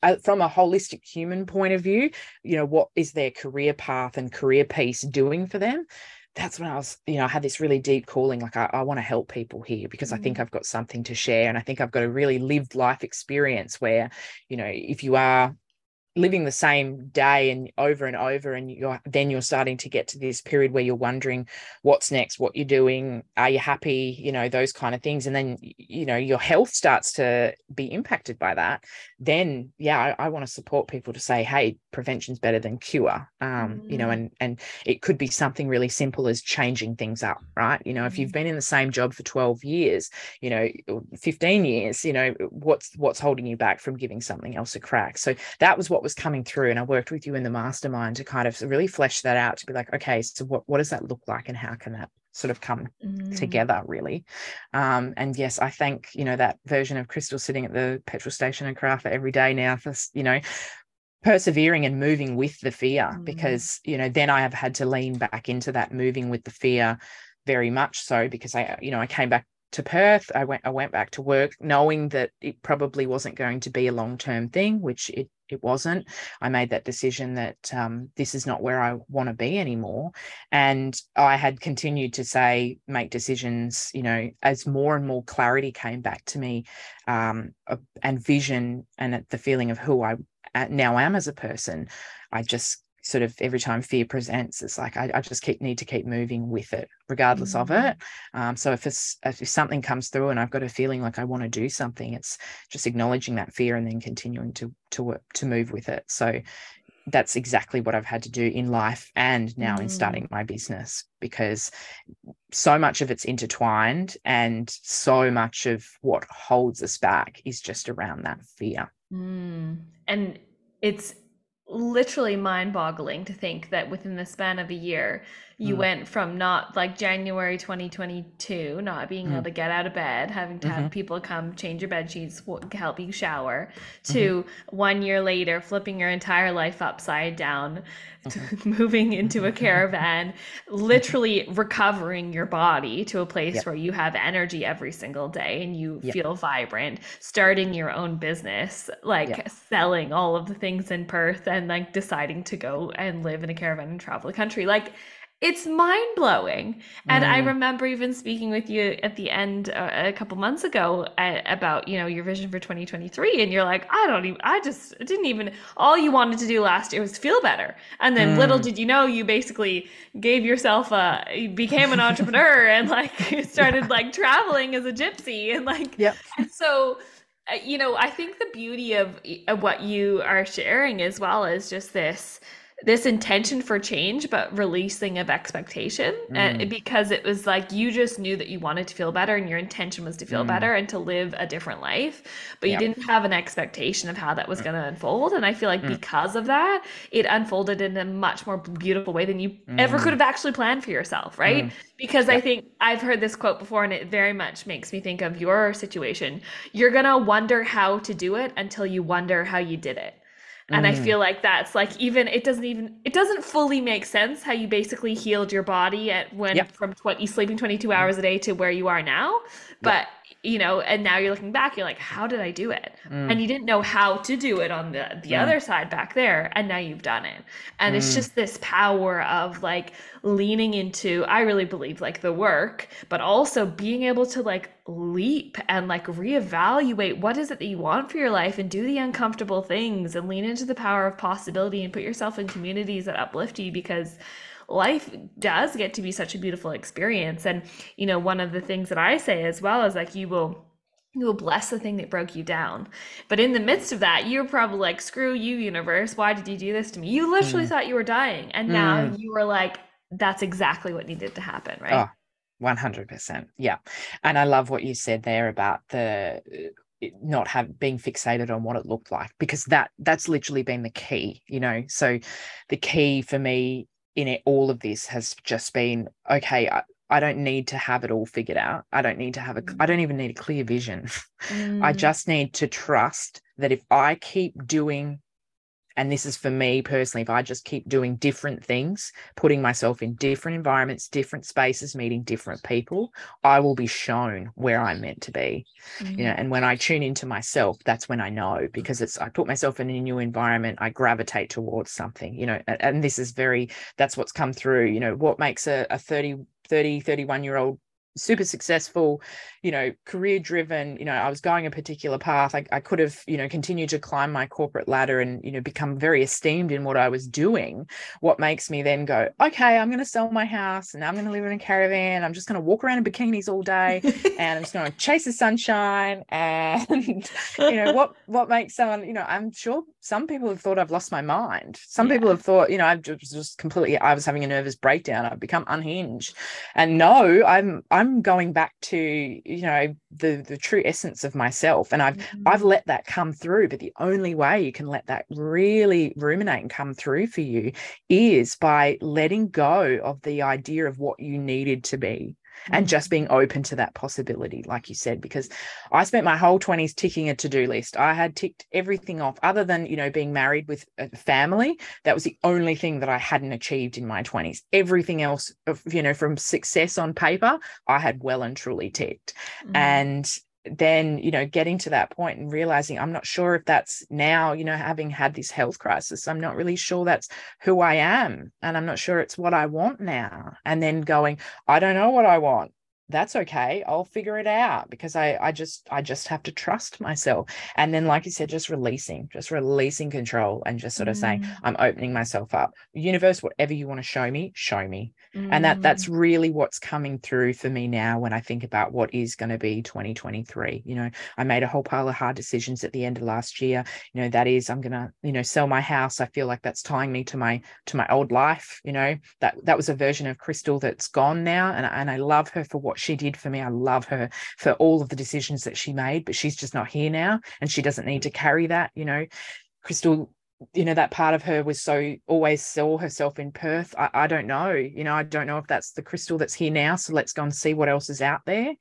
uh, from a holistic human point of view you know what is their career path and career piece doing for them that's when I was, you know, I had this really deep calling. Like, I, I want to help people here because mm. I think mm. I've got something to share. And I think I've got a really lived life experience where, you know, if you are living the same day and over and over and you're then you're starting to get to this period where you're wondering what's next what you're doing are you happy you know those kind of things and then you know your health starts to be impacted by that then yeah i, I want to support people to say hey prevention's better than cure um mm. you know mm. and and it could be something really simple as changing things up right you know if you've mm. been in the same job for 12 years you know 15 years you know what's what's holding you back from giving something else a crack so that was what what was coming through and i worked with you in the mastermind to kind of really flesh that out to be like okay so what, what does that look like and how can that sort of come mm. together really um, and yes i thank you know that version of Krystal sitting at the petrol station and Karratha every day now for you know persevering and moving with the fear mm. because you know then i have had to lean back into that moving with the fear very much so because i you know i came back to Perth. I went I went back to work knowing that it probably wasn't going to be a long-term thing, which it it wasn't. I made that decision that um, this is not where I want to be anymore. And I had continued to say, make decisions, you know, as more and more clarity came back to me um, and vision and the feeling of who I now am as a person. I just sort of every time fear presents it's like I, I just keep need to keep moving with it regardless mm-hmm. of it um, so if it's if something comes through and I've got a feeling like I want to do something it's just acknowledging that fear and then continuing to to work to move with it so that's exactly what I've had to do in life and now Mm. in starting my business because so much of it's intertwined and so much of what holds us back is just around that fear. Mm. And it's literally mind boggling to think that within the span of a year, you Mm. went from not like January 2022, not being able Mm. to get out of bed, having to have Mhm. people come change your bed sheets, help you shower, Mm-hmm. to one year later, flipping your entire life upside down, Mm-hmm. moving into a caravan, literally recovering your body to a place Yep. where you have energy every single day and you Yep. feel vibrant, starting your own business, like Yep. selling all of the things in Perth and like deciding to go and live in a caravan and travel the country. Like it's mind blowing. And I Mm. remember even speaking with you at the end uh, a couple months ago uh, about, you know, your vision for 2023 and you're like, I don't even I just didn't even all you wanted to do last year was feel better. And then little Mm. did you know you basically gave yourself a you became an entrepreneur and like started like traveling as a gypsy and like Yep. and so uh, you know i think the beauty of, of what you are sharing as well is just this this intention for change but releasing of expectation and Mm. because it was like you just knew that you wanted to feel better and your intention was to feel Mm. better and to live a different life but you didn't have an expectation of how that was going to unfold and i feel like Mm. because of that it unfolded in a much more beautiful way than you ever Mm. could have actually planned for yourself right Mm. because I think I've heard this quote before and it very much makes me think of your situation. You're going to wonder how to do it until you wonder how you did it. And I Mm. feel like that's like even it doesn't even it doesn't fully make sense how you basically healed your body at when Yep. from tw- you sleeping 22 hours a day to where you are now. But you know, and now you're looking back, you're like, how did I do it? Mm. And you didn't know how to do it on the the Mm. other side back there, and now you've done it. And it's Mm. just this power of like leaning into I really believe like the work, but also being able to like leap and like reevaluate what is it that you want for your life and do the uncomfortable things and lean into the power of possibility and put yourself in communities that uplift you because life does get to be such a beautiful experience and you know one of the things that I say as well is like you will you will bless the thing that broke you down. But in the midst of that, you're probably like, screw you, universe. Why did you do this to me? You literally Mm. thought you were dying. And now Mm. you were like, that's exactly what needed to happen, right? Oh, 100%. Yeah. And I love what you said there about the uh, not have being fixated on what it looked like because that that's literally been the key, you know. So the key for me in it, all of this has just been okay, I, I don't need to have it all figured out. I don't need to have a I don't even need a clear vision. I Mm. just need to trust that if I keep doing, and this is for me personally, if I just keep doing different things, putting myself in different environments, different spaces, meeting different people, I will be shown where I'm meant to be. You know, mm-hmm. and when I tune into myself, that's when I know because it's I put myself in a new environment, I gravitate towards something, you know, and, and this is very that's what's come through, you know, what makes a, a 30, 30, 31 year old super successful you know career driven you know i was going a particular path I, I could have you know continued to climb my corporate ladder and you know become very esteemed in what i was doing. What makes me then go okay i'm going to sell my house and i'm going to live in a caravan. I'm just going to walk around in bikinis all day and i'm just going to chase the sunshine and you know what what makes someone you know i'm sure some people have thought i've lost my mind. Some Yeah. people have thought you know i've just, just completely i was having a nervous breakdown. I've become unhinged. And no i'm i'm going back to you know the the true essence of myself and i've Mm. I've let that come through, but the only way you can let that really ruminate and come through for you is by letting go of the idea of what you needed to be and just being open to that possibility, like you said, because I spent my whole 20s ticking a to-do list. I had ticked everything off other than, you know, being married with a family. That was the only thing that I hadn't achieved in my 20s. Everything else, of, you know, from success on paper, I had well and truly ticked Mm. and then you know getting to that point and realizing i'm not sure if that's now you know having had this health crisis i'm not really sure that's who i am and i'm not sure it's what i want now and then going i don't know what i want that's okay i'll figure it out because i i just i just have to trust myself and then like you said just releasing just releasing control and just sort of mm. saying i'm opening myself up universe whatever you want to show me show me mm. and that that's mm. really what's coming through for me now when i think about what is going to be 2023 you know i made a whole pile of hard decisions at the end of last year you know that is i'm going to you know sell my house i feel like that's tying me to my to my old life you know that that was a version of Krystal that's gone now and, and i love her for what she did for me. I love her for all of the decisions that she made, but she's just not here now and she doesn't need to carry that, you know. Krystal, you know, that part of her was so always saw herself in Perth. I, I don't know, you know, I don't know if that's the Krystal that's here now. So let's go and see what else is out there.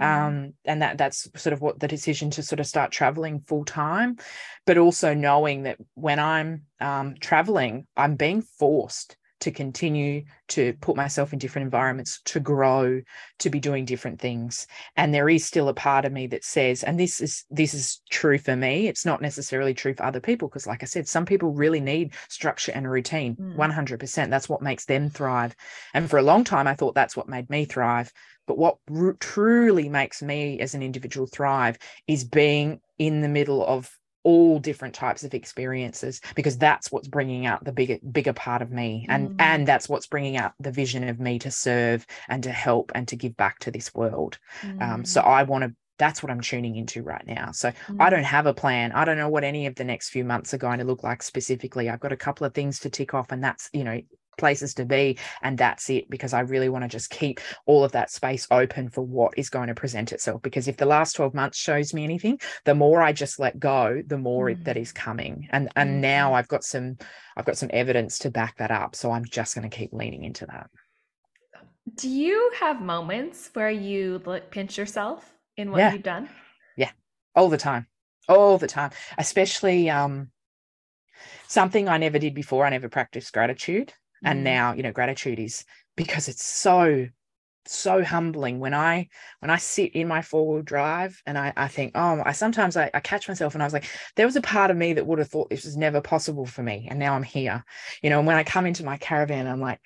Mm. Um, and that that's sort of what the decision to sort of start traveling full time, but also knowing that when I'm um, traveling, I'm being forced to continue to put myself in different environments, to grow, to be doing different things. And there is still a part of me that says, and this is this is true for me. It's not necessarily true for other people because, like I said, some people really need structure and routine. Hmm. One hundred percent. That's what makes them thrive. And for a long time, I thought that's what made me thrive. But what r- truly makes me as an individual thrive is being in the middle of all different types of experiences because that's what's bringing out the bigger bigger part of me and mm. and that's what's bringing out the vision of me to serve and to help and to give back to this world mm. um, so mm. i want to that's what I'm tuning into right now. So mm. I don't have a plan. I don't know what any of the next few months are going to look like specifically. I've got a couple of things to tick off, and that's, you know, places to be and that's it because i really want to just keep all of that space open for what is going to present itself because if the last 12 months shows me anything the more i just let go the more mm. that is coming. And and mm. now i've got some i've got some evidence to back that up so i'm just going to keep leaning into that. Do you have moments where you pinch yourself in what yeah. you've done? Yeah. All the time. All the time. Especially um something i never did before i never practiced gratitude and mm. now you know gratitude is because it's so so humbling. When i when i sit in my four-wheel drive and i i think oh i sometimes I, I catch myself and i was like there was a part of me that would have thought this was never possible for me and now i'm here. You know and when i come into my caravan i'm like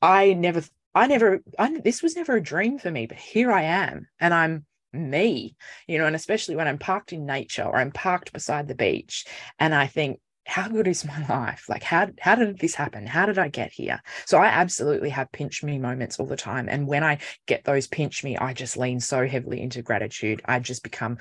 i never i never I, this was never a dream for me but here i am and i'm me. You know and especially when i'm parked in nature or i'm parked beside the beach and i think how good is my life? Like, how, how did this happen? How did I get here? So I absolutely have pinch me moments all the time. And when I get those pinch me, I just lean so heavily into gratitude. I just become,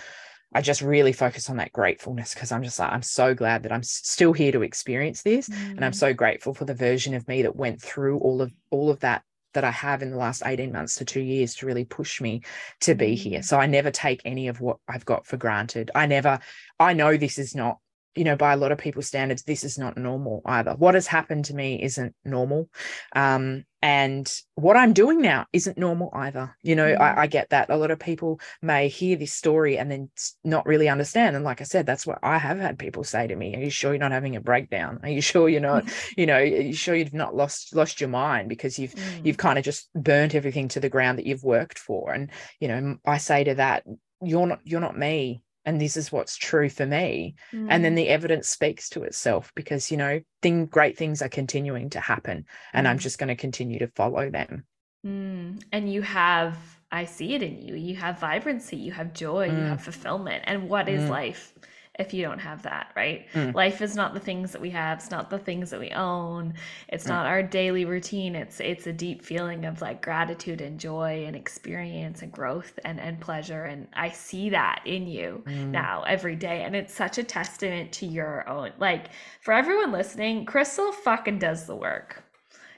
I just really focus on that gratefulness because I'm just like, I'm so glad that I'm still here to experience this. Mm. And I'm mm. so grateful for the version of me that went through all of all of that that I have in the last 18 months to two years to really push me to be here. Mm. So I never take any of what I've got for granted. I never, I know this is not you know, by a lot of people's standards, this is not normal either. What has happened to me isn't normal. Um, and what I'm doing now isn't normal either. You know, mm-hmm. I, I, get that. A lot of people may hear this story and then not really understand. And like I said, that's what I have had people say to me. Are you sure you're not having a breakdown? Are you sure you're not, you know, are you sure you've not lost lost your mind because you've mm. you've kind of just burnt everything to the ground that you've worked for? And, you know, I say to that, you're not you're not me and this is what's true for me mm. and then mm. the evidence speaks to itself because you know thing great things are continuing to happen and mm. i'm just going to continue to follow them mm. and you have i see it in you you have vibrancy you have joy you have mm. fulfillment and what is mm. life if you don't have that, right? Mm. Life is not the things that we have, it's not the things that we own. It's mm. not our daily routine. It's it's a deep feeling of like gratitude and joy and experience and growth and and pleasure and I see that in you mm. now every day and it's such a testament to your own like for everyone listening, Krystal fucking does the work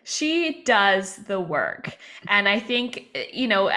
she does the work and i think you know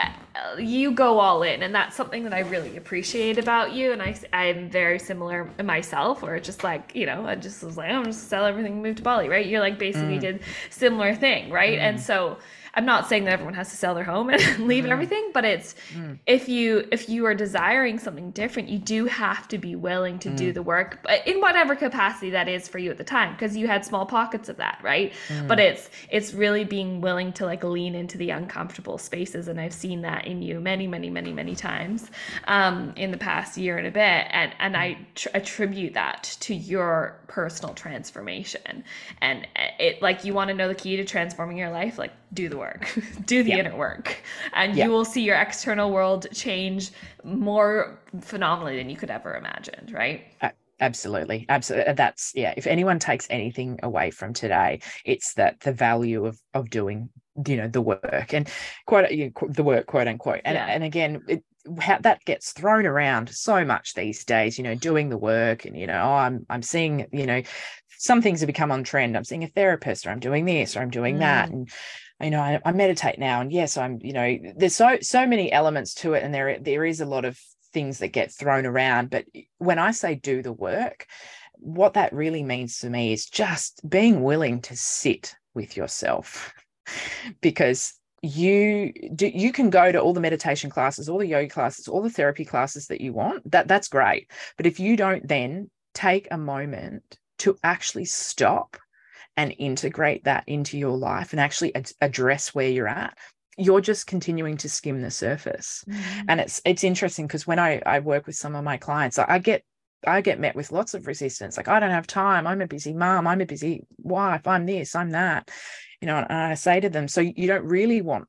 you go all in and that's something that i really appreciate about you and i i'm very similar myself where it's just like you know i just was like i'm just sell everything move to bali right you're like basically mm. did similar thing right mm. and so I'm not saying that everyone has to sell their home and leave mm. everything, but it's mm. if you if you are desiring something different, you do have to be willing to mm. do the work, but in whatever capacity that is for you at the time, because you had small pockets of that, right? Mm. But it's it's really being willing to like lean into the uncomfortable spaces, and I've seen that in you many, many, many, many times um, in the past year and a bit, and and I tr- attribute that to your personal transformation, and it like you want to know the key to transforming your life, like do the work, do the Yeah. inner work, and Yeah. you will see your external world change more phenomenally than you could ever imagine, right? Absolutely. Absolutely. Uh, that's yeah. If anyone takes anything away from today, it's that the value of of doing, you know, the work and quote you know, the work, quote unquote. And Yeah. and again, it, how that gets thrown around so much these days, you know, doing the work and you know, oh, I'm I'm seeing, you know, some things have become on trend. I'm seeing a therapist or I'm doing this or I'm doing that. Mm. And you know, I, I meditate now. And yes, I'm, you know, there's so so many elements to it. And there there is a lot of things that get thrown around. But when I say do the work, what that really means to me is just being willing to sit with yourself because you do you can go to all the meditation classes all the yoga classes all the therapy classes that you want that that's great but if you don't then take a moment to actually stop and integrate that into your life and actually ad- address where you're at you're just continuing to skim the surface. Mm-hmm. And it's it's interesting because when I, I work with some of my clients I, I get I get met with lots of resistance like I don't have time. I'm a busy mom I'm a busy wife. I'm this I'm that you know and I say to them so you don't really want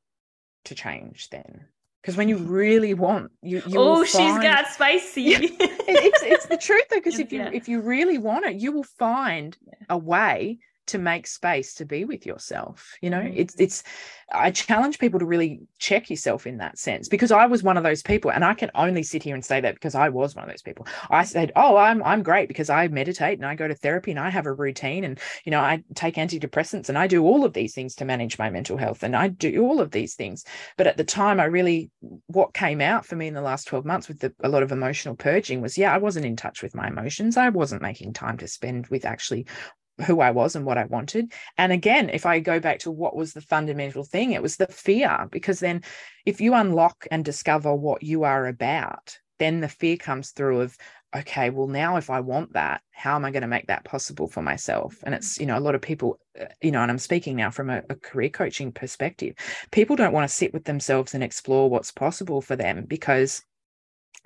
to change then? Because when you mm-hmm. really want you, you oh, will she's find- got spicy. It- it's it's the truth though because if you Yeah. if you really want it you will find a way to make space to be with yourself you know? It's mm. it's i challenge people to really check yourself in that sense because i was one of those people and i can only sit here and say that because i was one of those people. I said oh i'm i'm great because i meditate and i go to therapy and i have a routine and you know i take antidepressants and i do all of these things to manage my mental health and i do all of these things. But at the time i really what came out for me in the last 12 months with the, a lot of emotional purging was yeah i wasn't in touch with my emotions. I wasn't making time to spend with actually who I was and what I wanted. And again, if I go back to what was the fundamental thing, it was the fear. Because then, if you unlock and discover what you are about, then the fear comes through of, okay, well, now if I want that, how am I going to make that possible for myself? And it's, you know, a lot of people, uh, you know, and I'm speaking now from a, a career coaching perspective, people don't want to sit with themselves and explore what's possible for them because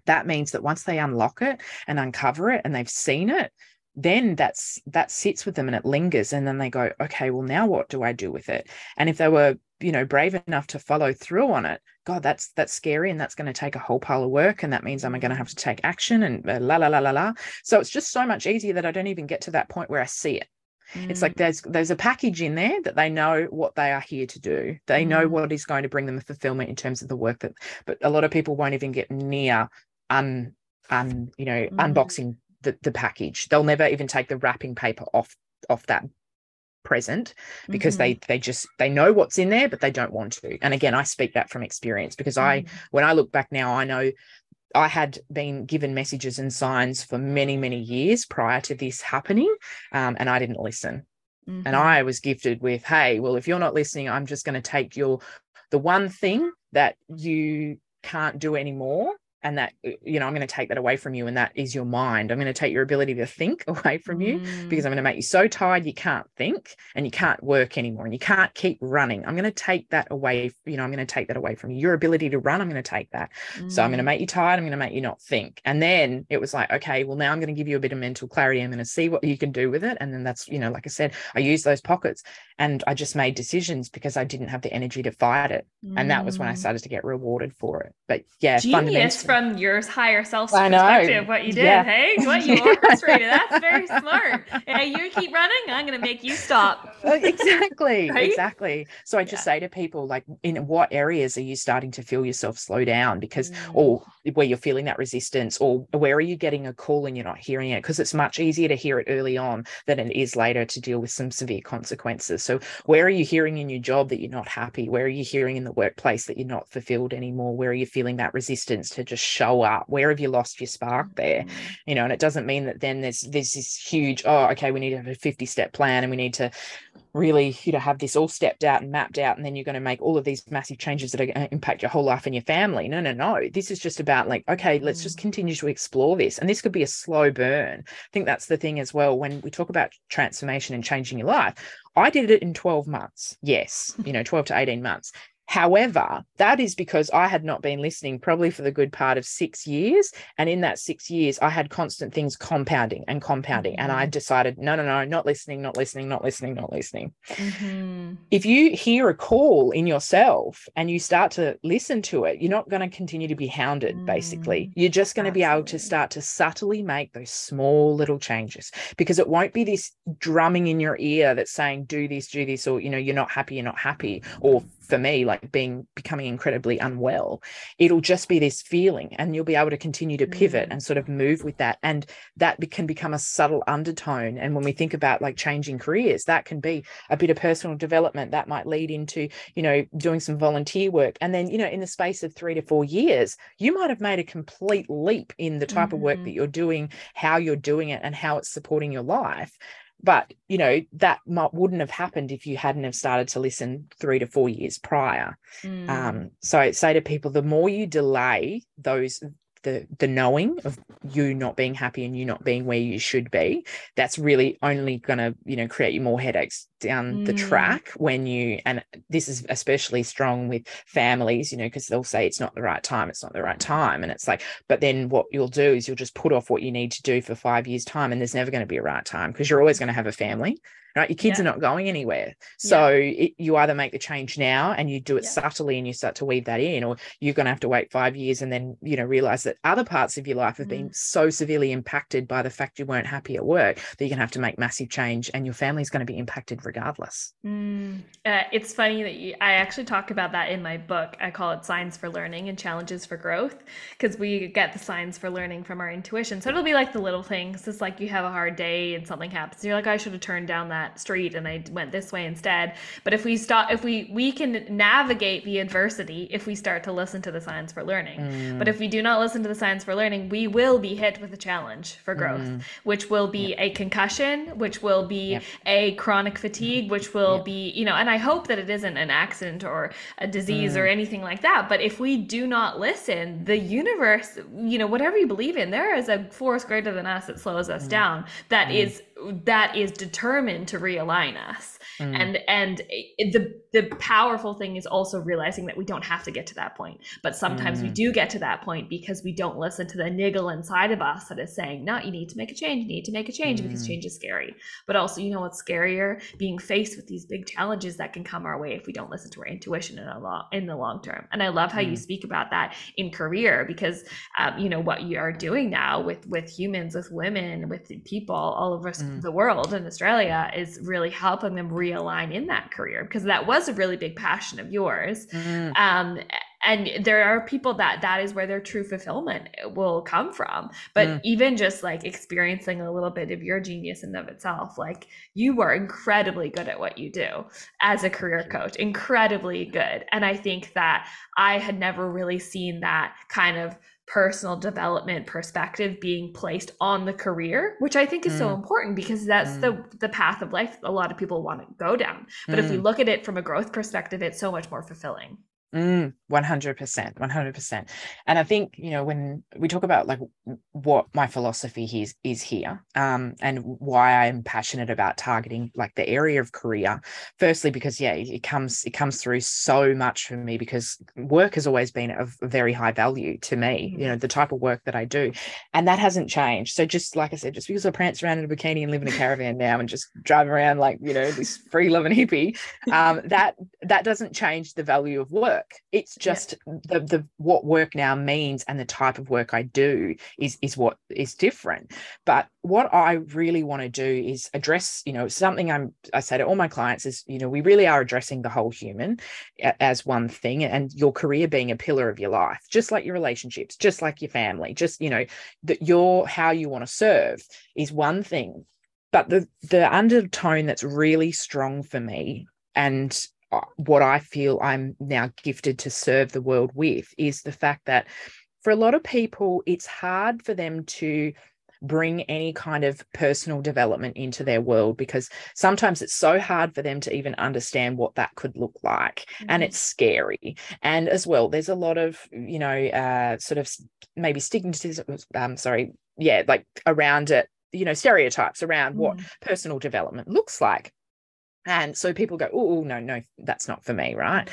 that means that once they unlock it and uncover it and they've seen it then that's that sits with them and it lingers and then they go okay well now what do i do with it and if they were you know brave enough to follow through on it god that's that's scary and that's going to take a whole pile of work and that means i'm going to have to take action and uh, la la la la la so it's just so much easier that i don't even get to that point where i see it it's Mm. like there's there's a package in there that they know what they are here to do they know Mm. what is going to bring them fulfillment in terms of the work that but a lot of people won't even get near un un you know Mhm. unboxing the, the package they'll never even take the wrapping paper off off that present because Mhm. they they just they know what's in there but they don't want to and again i speak that from experience because i Mhm. when i look back now i know i had been given messages and signs for many many years prior to this happening um, and i didn't listen and Mhm. I was gifted with, hey, well, if you're not listening, I'm just going to take your the one thing that you can't do anymore. And that, uh, you know, I'm going to take that away from you. And that is your mind. I'm going to take your ability to think away from you because Mm. I'm going to make you so tired you can't think and you can't work anymore and you can't keep running. I'm going to take that away. You know, I'm going to take that away from you. Your ability to run, I'm going to take that. So I'm going to Mm. make you tired. I'm going to make you not think. And then it was like, okay, well, now I'm going to give you a bit of mental clarity. I'm going to see what you can do with it. And then that's, you know, like I said, I use those pockets and I just made decisions because I didn't have the energy to fight it. And that was when I Mm. started to get rewarded for it. But yeah, Genius fundamentally. From your higher self I know. perspective, what you did. Yeah. Hey, what you orchestrated. That's very smart. Hey, you keep running, I'm going to make you stop. Uh, exactly Right? exactly so i just Yeah. say to people like in what areas are you starting to feel yourself slow down because Mm. or where you're feeling that resistance or where are you getting a call and you're not hearing it because it's much easier to hear it early on than it is later to deal with some severe consequences so where are you hearing in your job that you're not happy where are you hearing in the workplace that you're not fulfilled anymore where are you feeling that resistance to just show up where have you lost your spark there Mm. you know and it doesn't mean that then there's there's this huge oh okay we need to have a 50 step plan and we need to really you know have this all stepped out and mapped out and then you're going to make all of these massive changes that are going to impact your whole life and your family. No no no. This is just about like okay let's just continue to explore this. And this could be a slow burn. I think that's the thing as well when we talk about transformation and changing your life i did it in 12 months. Yes you know 12 to 18 months However, that is because I had not been listening probably for the good part of six years. And in that six years, I had constant things compounding and compounding. Mm-hmm. And I mm-hmm. decided, no, no, no, not listening, not listening, not listening, not listening. Mm-hmm. If you hear a call in yourself and you start to listen to it, you're not going to continue to be hounded, mm-hmm. basically. Mm. You're just going to be able to start to subtly make those small little changes because it won't be this drumming in your ear that's saying, do this, do this, or, you know, you're not happy, you're not happy, or for me like being becoming incredibly unwell it'll just be this feeling and you'll be able to continue to pivot mm. and sort of move with that and that can become a subtle undertone and when we think about like changing careers that can be a bit of personal development that might lead into you know doing some volunteer work and then you know in the space of 3 to 4 years you might have made a complete leap in the type mm-hmm. of work that mm-hmm. you're doing how you're doing it and how it's supporting your life but you know that might, wouldn't have happened if you hadn't have started to listen three to four years prior mm. um, so say to people the more you delay those the the knowing of you not being happy and you not being where you should be that's really only going to you know create you more headaches down mm. the track when you and this is especially strong with families you know because they'll say it's not the right time it's not the right time and it's like but then what you'll do is you'll just put off what you need to do for 5 years time and there's never going to be a right time because you're always going to have a family right your kids yeah. are not going anywhere so yeah. it, you either make the change now and you do it yeah. subtly and you start to weave that in or you're going to have to wait five years and then you know realize that other parts of your life have mm. been so severely impacted by the fact you weren't happy at work that you're going to have to make massive change and your family's going to be impacted regardless mm. uh, it's funny that you, i actually talk about that in my book i call it signs for learning and challenges for growth because we get the signs for learning from our intuition so it'll be like the little things it's like you have a hard day and something happens you're like i should have turned down that that street and I went this way instead. But if we stop, if we we can navigate the adversity if we start to listen to the signs for learning. Mm. But if we do not listen to the signs for learning, we will be hit with a challenge for growth, mm. which will be yep. a concussion, which will be yep. a chronic fatigue, which will yep. be you know. And I hope that it isn't an accident or a disease mm. or anything like that. But if we do not listen, the universe, you know, whatever you believe in, there is a force greater than us that slows us mm. down. That mm. is that is determined to realign us mm. and and the the powerful thing is also realizing that we don't have to get to that point but sometimes mm. we do get to that point because we don't listen to the niggle inside of us that is saying no you need to make a change you need to make a change mm. because change is scary but also you know what's scarier being faced with these big challenges that can come our way if we don't listen to our intuition in a long in the long term and i love how you mm. speak about that in career because um, you know what you are doing now with with humans with women with people all of over the world in australia is really helping them realign in that career because that was a really big passion of yours. Mm-hmm. Um, and there are people that that is where their true fulfillment will come from but mm. even just like experiencing a little bit of your genius in of itself like you were incredibly good at what you do as a career coach incredibly good and i think that i had never really seen that kind of personal development perspective being placed on the career which i think is mm. so important because that's mm. the the path of life a lot of people want to go down but mm. if we mm. look at it from a growth perspective it's so much more fulfilling Mm, 100% 100% and i think you know when we talk about like what my philosophy is is here um and why i'm passionate about targeting like the area of career firstly because yeah it comes it comes through so much for me because work has always been of very high value to me you know mm-hmm. the type of work that i do. And that hasn't changed. So just like i said just because i prance around in a bikini and live in a caravan now and just drive around like you know this free loving hippie um that that doesn't change the value of work work. It's just yeah. the the what work now means and the type of work I do is is what is different. But what I really want to do is address, you know, something I'm I say to all my clients is, you know, we really are addressing the whole human as one thing and your career being a pillar of your life, just like your relationships, just like your family, just, you know, that your how you want to serve is one thing but the the undertone that's really strong for me and what I feel I'm now gifted to serve the world with is the fact that for a lot of people, it's hard for them to bring any kind of personal development into their world because sometimes it's so hard for them to even understand what that could look like mm-hmm. and it's scary and as well there's a lot of you know uh, sort of maybe stigmatism um sorry yeah like around it you know stereotypes around mm-hmm. what mm. personal development looks like and so people go, oh, no, no, that's not for me, right?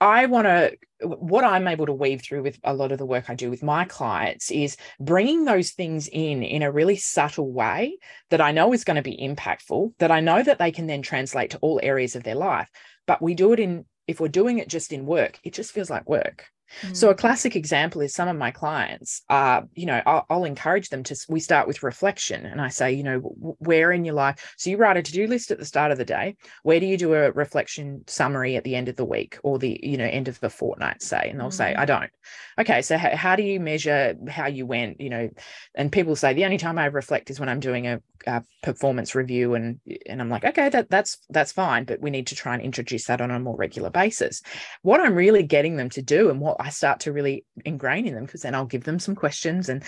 I want to, what I'm able to weave through with a lot of the work I do with my clients is bringing those things in in a really subtle way that I know is going to be impactful, that I know that they can then translate to all areas of their life. But we do it in, if we're doing it just in work, it just feels like work. So a mm. classic example is some of my clients are, you know, I'll, I'll, encourage them to, we start with reflection and I say, you know, where in your life, so you write a to-do list at the start of the day, where do you do a reflection summary at the end of the week or the, you know, end of the fortnight, say, and they'll mm-hmm. say, I don't. Okay. So how, how do you measure how you went, you know, and people say the only time I reflect is when I'm doing a, a performance review and, and I'm like, okay, that that's, that's fine, but we need to try and introduce that on a more regular basis. What I'm really getting them to do and what I start to really ingrain in them because then I'll give them some questions and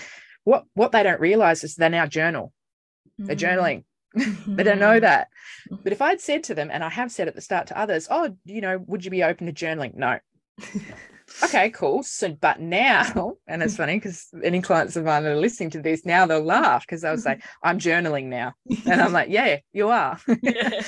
what what they don't realize is they now journal. They're mm-hmm. journaling. they don't know that. But if I'd said to them, and I have said at the start to others, oh, you know, would you be open to journaling? No. okay, cool. So, but now, and it's funny because any clients of mine that are listening to this now, they'll laugh because they'll say, I'm journaling now. And I'm like, yeah, you are. Yeah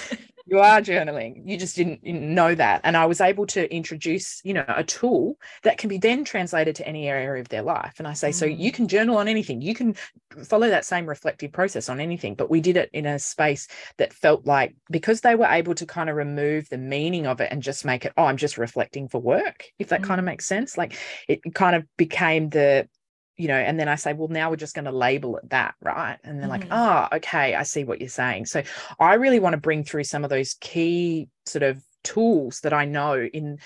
you are journaling you just didn't know that and i was able to introduce you know a tool that can be then translated to any area of their life and i say mm. so you mm. can journal on anything you can follow that same reflective process on anything but we did it in a space that felt like because they were able to kind of remove the meaning of it and just make it oh i'm just reflecting for work if that mm. kind of makes sense like it kind of became the you know, and then I say, well, now we're just going to label it that, right? And they're mm-hmm. like, oh, okay, I see what you're saying. So I really want to bring through some of those key sort of tools that I know in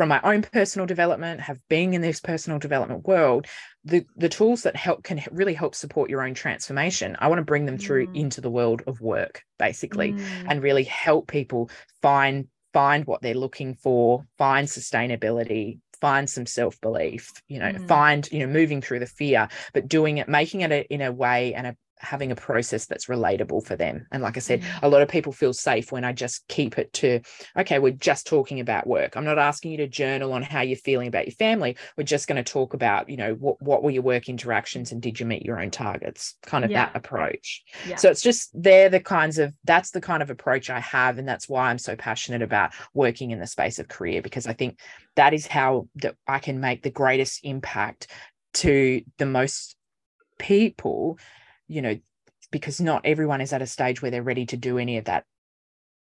from my own personal development, have been in this personal development world, the the tools that help can really help support your own transformation. I want to bring them through mm. into the world of work, basically, mm. and really help people find find what they're looking for, find sustainability, find some self-belief you know mm. find you know moving through the fear but doing it making it a, in a way and a having a process that's relatable for them. And like I said, mm. a lot of people feel safe when I just keep it to, okay, we're just talking about work. I'm not asking you to journal on how you're feeling about your family. We're just going to talk about, you know, what, what were your work interactions and did you meet your own targets? Kind of yeah. that approach. Yeah. So it's just they're the kinds of that's the kind of approach I have. And that's why I'm so passionate about working in the space of career, because I think that is how that I can make the greatest impact to the most people you know, because not everyone is at a stage where they're ready to do any of that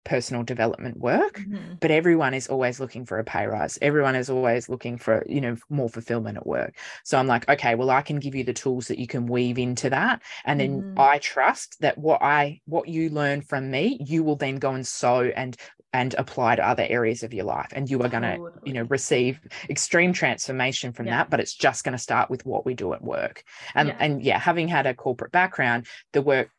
personal development work mm-hmm. but everyone is always looking for a pay rise everyone is always looking for you know more fulfillment at work so i'm like okay well i can give you the tools that you can weave into that and then mm. i trust that what i what you learn from me you will then go and sow and and apply to other areas of your life and you are going to totally. you know receive extreme transformation from yeah. that but it's just going to start with what we do at work and yeah. and yeah having had a corporate background the work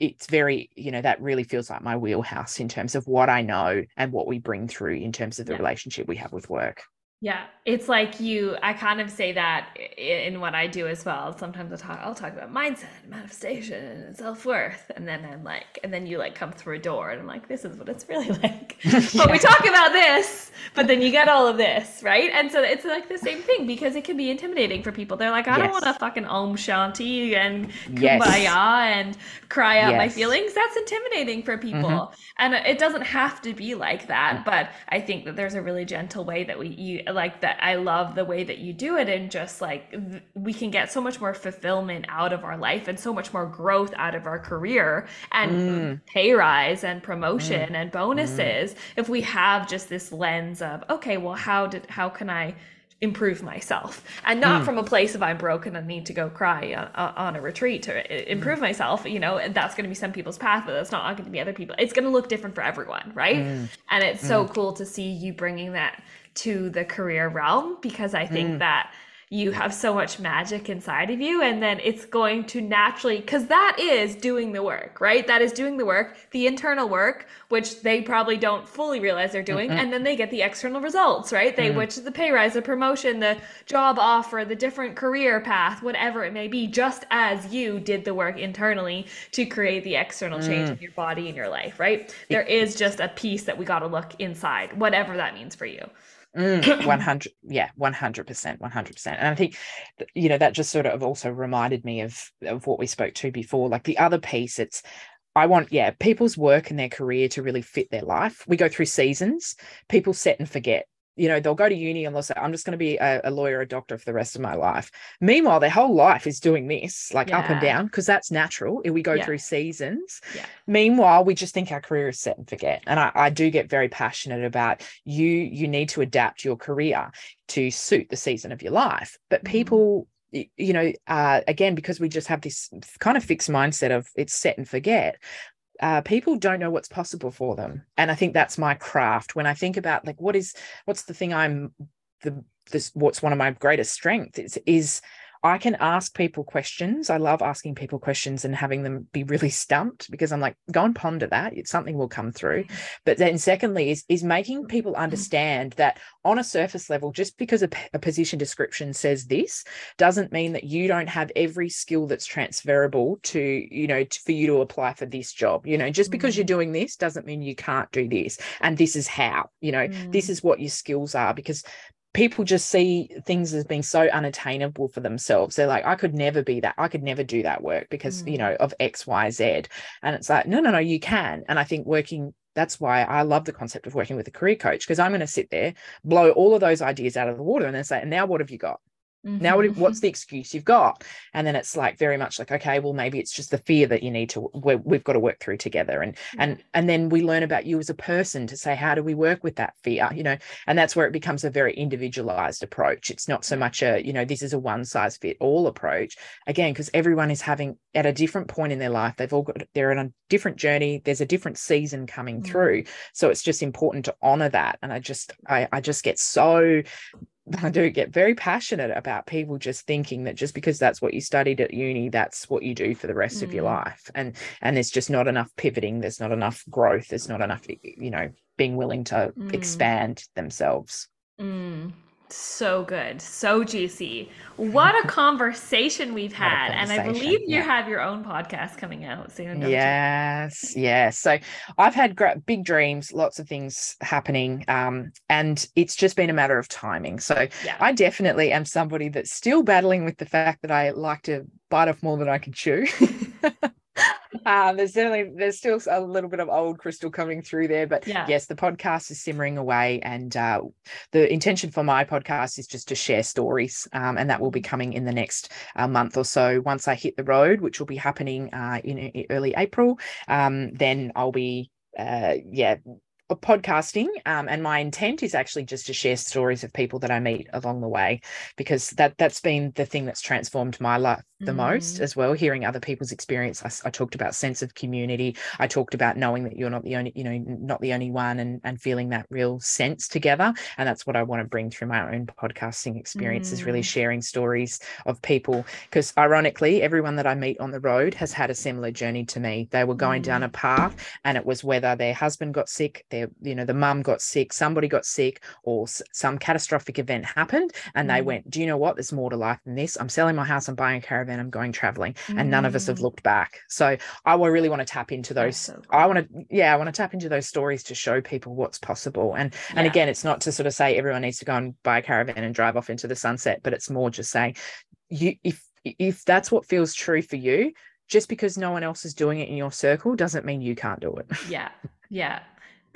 it's very you know that really feels like my wheelhouse in terms of what i know and what we bring through in terms of the yeah. relationship we have with work yeah, it's like you. I kind of say that in what I do as well. Sometimes I talk. I'll talk about mindset, manifestation, and self worth, and then I'm like, and then you like come through a door, and I'm like, this is what it's really like. yeah. But we talk about this, but then you get all of this, right? And so it's like the same thing because it can be intimidating for people. They're like, I yes. don't want to fucking om shanti and kumbaya yes. and cry out yes. my feelings. That's intimidating for people, mm-hmm. and it doesn't have to be like that. But I think that there's a really gentle way that we you like that I love the way that you do it and just like th- we can get so much more fulfillment out of our life and so much more growth out of our career and mm. pay rise and promotion mm. and bonuses mm. if we have just this lens of okay well how did how can I improve myself and not mm. from a place of i'm broken and need to go cry on, on a retreat to improve mm. myself you know and that's going to be some people's path but that's not going to be other people it's going to look different for everyone right mm. and it's so mm. cool to see you bringing that to the career realm because I think mm. that you have so much magic inside of you and then it's going to naturally because that is doing the work right that is doing the work the internal work which they probably don't fully realize they're doing mm and then they get the external results right they mm. which is the pay rise the promotion the job offer the different career path whatever it may be just as you did the work internally to create the external change mm. in your body and your life right there is just a piece that we got to look inside whatever that means for you Mm, 100 yeah 100% 100% and i think you know that just sort of also reminded me of of what we spoke to before like the other piece it's i want yeah people's work and their career to really fit their life. We go through seasons people set and forget you know they'll go to uni and they'll say i'm just going to be a, a, lawyer a doctor for the rest of my life meanwhile their whole life is doing this like yeah. up and down because that's natural we go yeah. through seasons yeah. meanwhile we just think our career is set and forget and I, I do get very passionate about you you need to adapt your career to suit the season of your life but mm-hmm. people you know uh, again because we just have this kind of fixed mindset of it's set and forget uh, people don't know what's possible for them. And i think that's my craft. When i think about like what is what's the thing i'm the this what's one of my greatest strengths is is I can ask people questions. I love asking people questions and having them be really stumped because I'm like, go and ponder that. It's something will come through. Mm-hmm. But then, secondly, is is making people mm-hmm. understand that on a surface level, just because a, a position description says this, doesn't mean that you don't have every skill that's transferable to you know to, for you to apply for this job. You know, just because you're mm-hmm. doing this doesn't mean you can't do this. And this is how. You know, mm. this is what your skills are because people just see things as being so unattainable for themselves. They're like, I could never be that. I could never do that work because, mm. you know, of X, Y, Z. And it's like, no, no, no, you can. And I think working that's why I love the concept of working with a career coach because I'm going to sit there, blow all of those ideas out of the water, and then say, and now what have you got? Mm-hmm. Now, what, what's the excuse you've got? And then it's like very much like, okay, well, maybe it's just the fear that you need to, we've got to work through together. And, mm-hmm. and, and then we learn about you as a person to say, how do we work with that fear? You know, and that's where it becomes a very individualized approach. It's not so much a, you know, this is a one size fit all approach. Again, because everyone is having at a different point in their life, they've all got, they're on a different journey. There's a different season coming mm-hmm. through. So it's just important to honor that. And I just, I, I just get so I do get very passionate about people just thinking that just because that's what you studied at uni, that's what you do for the rest mm. of your mm. life. And and there's just not enough pivoting, there's not enough growth, there's not enough, you know, being willing to mm. expand themselves. Mm. So good, so juicy. What a conversation we've had. Conversation. And I believe you yeah. have your own podcast coming out soon. Yes, you? yes. So I've had great, big dreams, lots of things happening. Um, and it's just been a matter of timing. So yeah. I definitely am somebody that's still battling with the fact that I like to bite off more than I can chew. um, there's certainly there's still a little bit of old Krystal coming through there, but yeah. yes, the podcast is simmering away, and uh, the intention for my podcast is just to share stories, um, and that will be mm-hmm. coming in the next uh, month or so. Once I hit the road, which will be happening uh, in, in, early April, um, then I'll be uh, yeah podcasting um, and my intent is actually just to share stories of people that i meet along the way because that that's been the thing that's transformed my life the mm. most as well hearing other people's experience I, I, talked about sense of community i talked about knowing that you're not the only you know not the only one and and feeling that real sense together and that's what i want to bring through my own podcasting experience mm. is really mm. sharing stories of people because ironically everyone that i meet on the road has had a similar journey to me they were going mm. down a path and it was whether their husband got sick their you know the mum got sick somebody got sick or s- some catastrophic event happened and mm. they went do you know what there's more to life than this i'm selling my house i'm buying a caravan i'm going traveling mm. and none of us have mm. looked back so i really want to tap into those so cool. i want to yeah i want to tap into those stories to show people what's possible and yeah. and again it's not to sort of say everyone needs to go and buy a caravan and drive off into the sunset but it's more just saying you if if that's what feels true for you just because no one else is doing it in your circle doesn't mean you can't do it. Yeah. Yeah.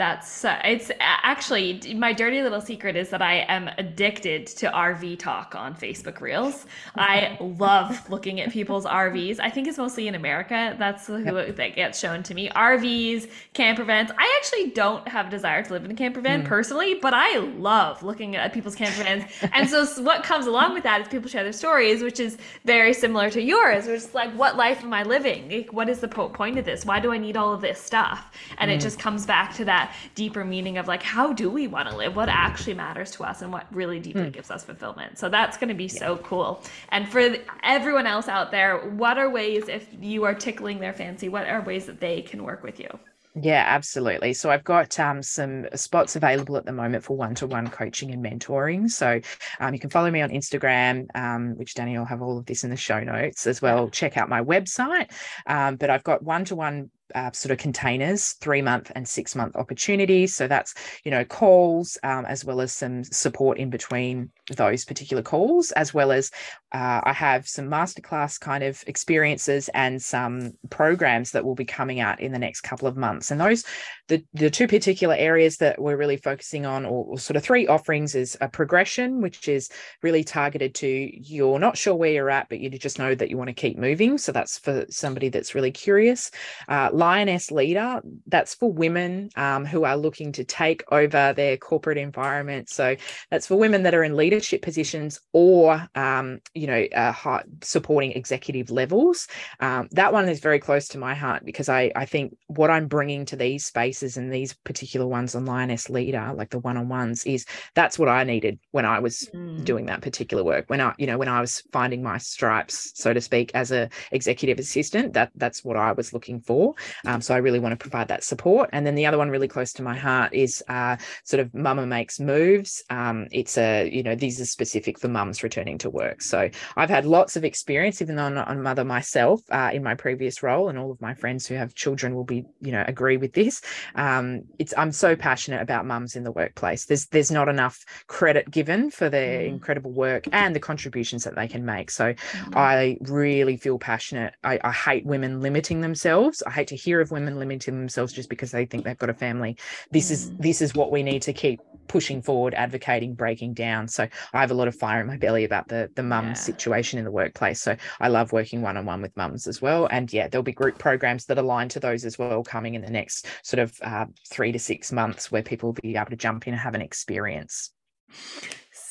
That's uh, it's actually my dirty little secret is that I am addicted to RV talk on Facebook Reels. I love looking at people's RVs. I think it's mostly in America. That's who yep. that gets shown to me. RVs, camper vans. I actually don't have a desire to live in a camper van mm. personally, but I love looking at people's camper vans. and so what comes along with that is people share their stories, which is very similar to yours. Which is like, what life am I living? Like, what is the point of this? Why do I need all of this stuff? And mm. it just comes back to that deeper meaning of like how do we want to live what actually matters to us and what really deeply mm. gives us fulfillment so that's going to be yeah. so cool and for everyone else out there what are ways if you are tickling their fancy what are ways that they can work with you yeah, absolutely. So I've got um, some spots available at the moment for one-to-one coaching and mentoring. So um, you can follow me on Instagram, um, which Danny will have all of this in the show notes as well. Check out my website. Um, but I've got one-to-one uh, sort of containers, three month and six month opportunities. So that's, you know, calls um, as well as some support in between those particular calls, as well as uh, I have some masterclass kind of experiences and some programs that will be coming out in the next couple of months. And those, the, the two particular areas that we're really focusing on, or, or sort of three offerings, is a progression, which is really targeted to you're not sure where you're at, but you just know that you want to keep moving. So that's for somebody that's really curious. Uh, Lioness Leader, that's for women um, who are looking to take over their corporate environment. So that's for women that are in leadership positions or um, you know, uh, high, supporting executive levels. Um, that one is very close to my heart because I, I think what I'm bringing to these spaces and these particular ones on Lioness Leader, like the one-on-ones, is that's what I needed when I was mm. doing that particular work. When I, you know, when I was finding my stripes, so to speak, as a executive assistant, that that's what I was looking for. Um, so I really want to provide that support. And then the other one really close to my heart is uh, sort of Mama Makes Moves. Um, it's a, you know, these are specific for mums returning to work. So I've had lots of experience, even though I'm not a mother myself, uh, in my previous role, and all of my friends who have children will be, you know, agree with this. Um, it's I'm so passionate about mums in the workplace. There's there's not enough credit given for their mm. incredible work and the contributions that they can make. So mm. I really feel passionate. I, I hate women limiting themselves. I hate to hear of women limiting themselves just because they think they've got a family. This mm. is this is what we need to keep pushing forward, advocating, breaking down. So I have a lot of fire in my belly about the the mum yeah. situation in the workplace. So I love working one on one with mums as well. And yeah, there'll be group programs that align to those as well coming in the next sort of uh, three to six months where people will be able to jump in and have an experience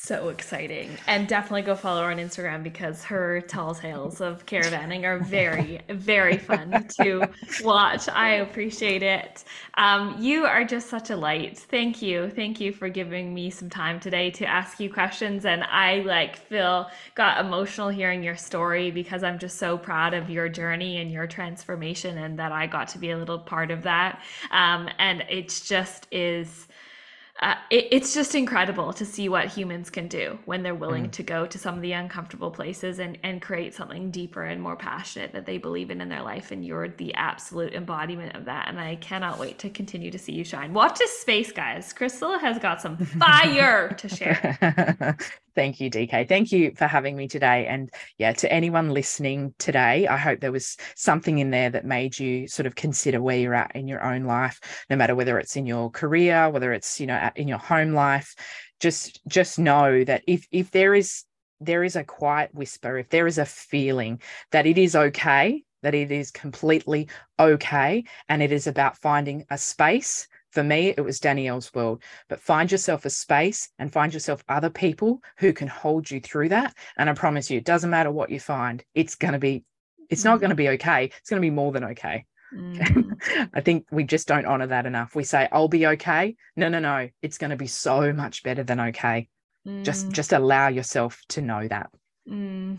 so exciting. And definitely go follow her on Instagram because her tall tales of caravanning are very, very fun to watch. I appreciate it. Um, you are just such a light. Thank you. Thank you for giving me some time today to ask you questions. And I like feel got emotional hearing your story because I'm just so proud of your journey and your transformation and that I got to be a little part of that. Um, and it's just is uh, it, it's just incredible to see what humans can do when they're willing mm. to go to some of the uncomfortable places and, and create something deeper and more passionate that they believe in in their life. And you're the absolute embodiment of that. And I cannot wait to continue to see you shine. Watch this space, guys. Krystal has got some fire to share. Thank you, DK. Thank you for having me today. And yeah, to anyone listening today, I hope there was something in there that made you sort of consider where you're at in your own life, no matter whether it's in your career, whether it's, you know, in your home life. Just just know that if if there is there is a quiet whisper, if there is a feeling that it is okay, that it is completely okay, and it is about finding a space for me, it was Danielle's world, but find yourself a space and find yourself other people who can hold you through that. And I promise you, it doesn't matter what you find, it's going to be, it's not going to be okay. It's going to be more than okay. Mm. I think we just don't honor that enough. We say, I'll be okay. No, no, no. It's going to be so much better than okay. Mm. Just, just allow yourself to know that. Mm.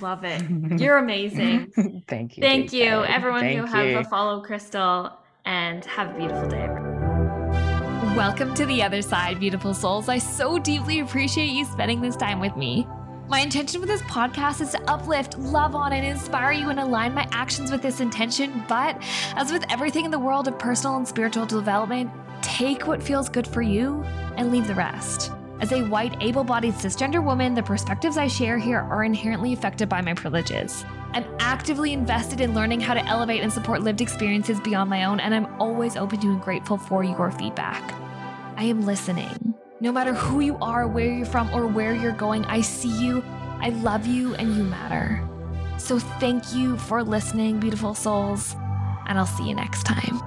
Love it. You're amazing. Thank you. Thank you. Everyone Thank who have a follow Krystal and have a beautiful day. Welcome to the other side, beautiful souls. I so deeply appreciate you spending this time with me. My intention with this podcast is to uplift, love on, and inspire you and align my actions with this intention. But as with everything in the world of personal and spiritual development, take what feels good for you and leave the rest. As a white, able bodied cisgender woman, the perspectives I share here are inherently affected by my privileges. I'm actively invested in learning how to elevate and support lived experiences beyond my own, and I'm always open to and grateful for your feedback. I am listening. No matter who you are, where you're from, or where you're going, I see you, I love you, and you matter. So thank you for listening, beautiful souls, and I'll see you next time.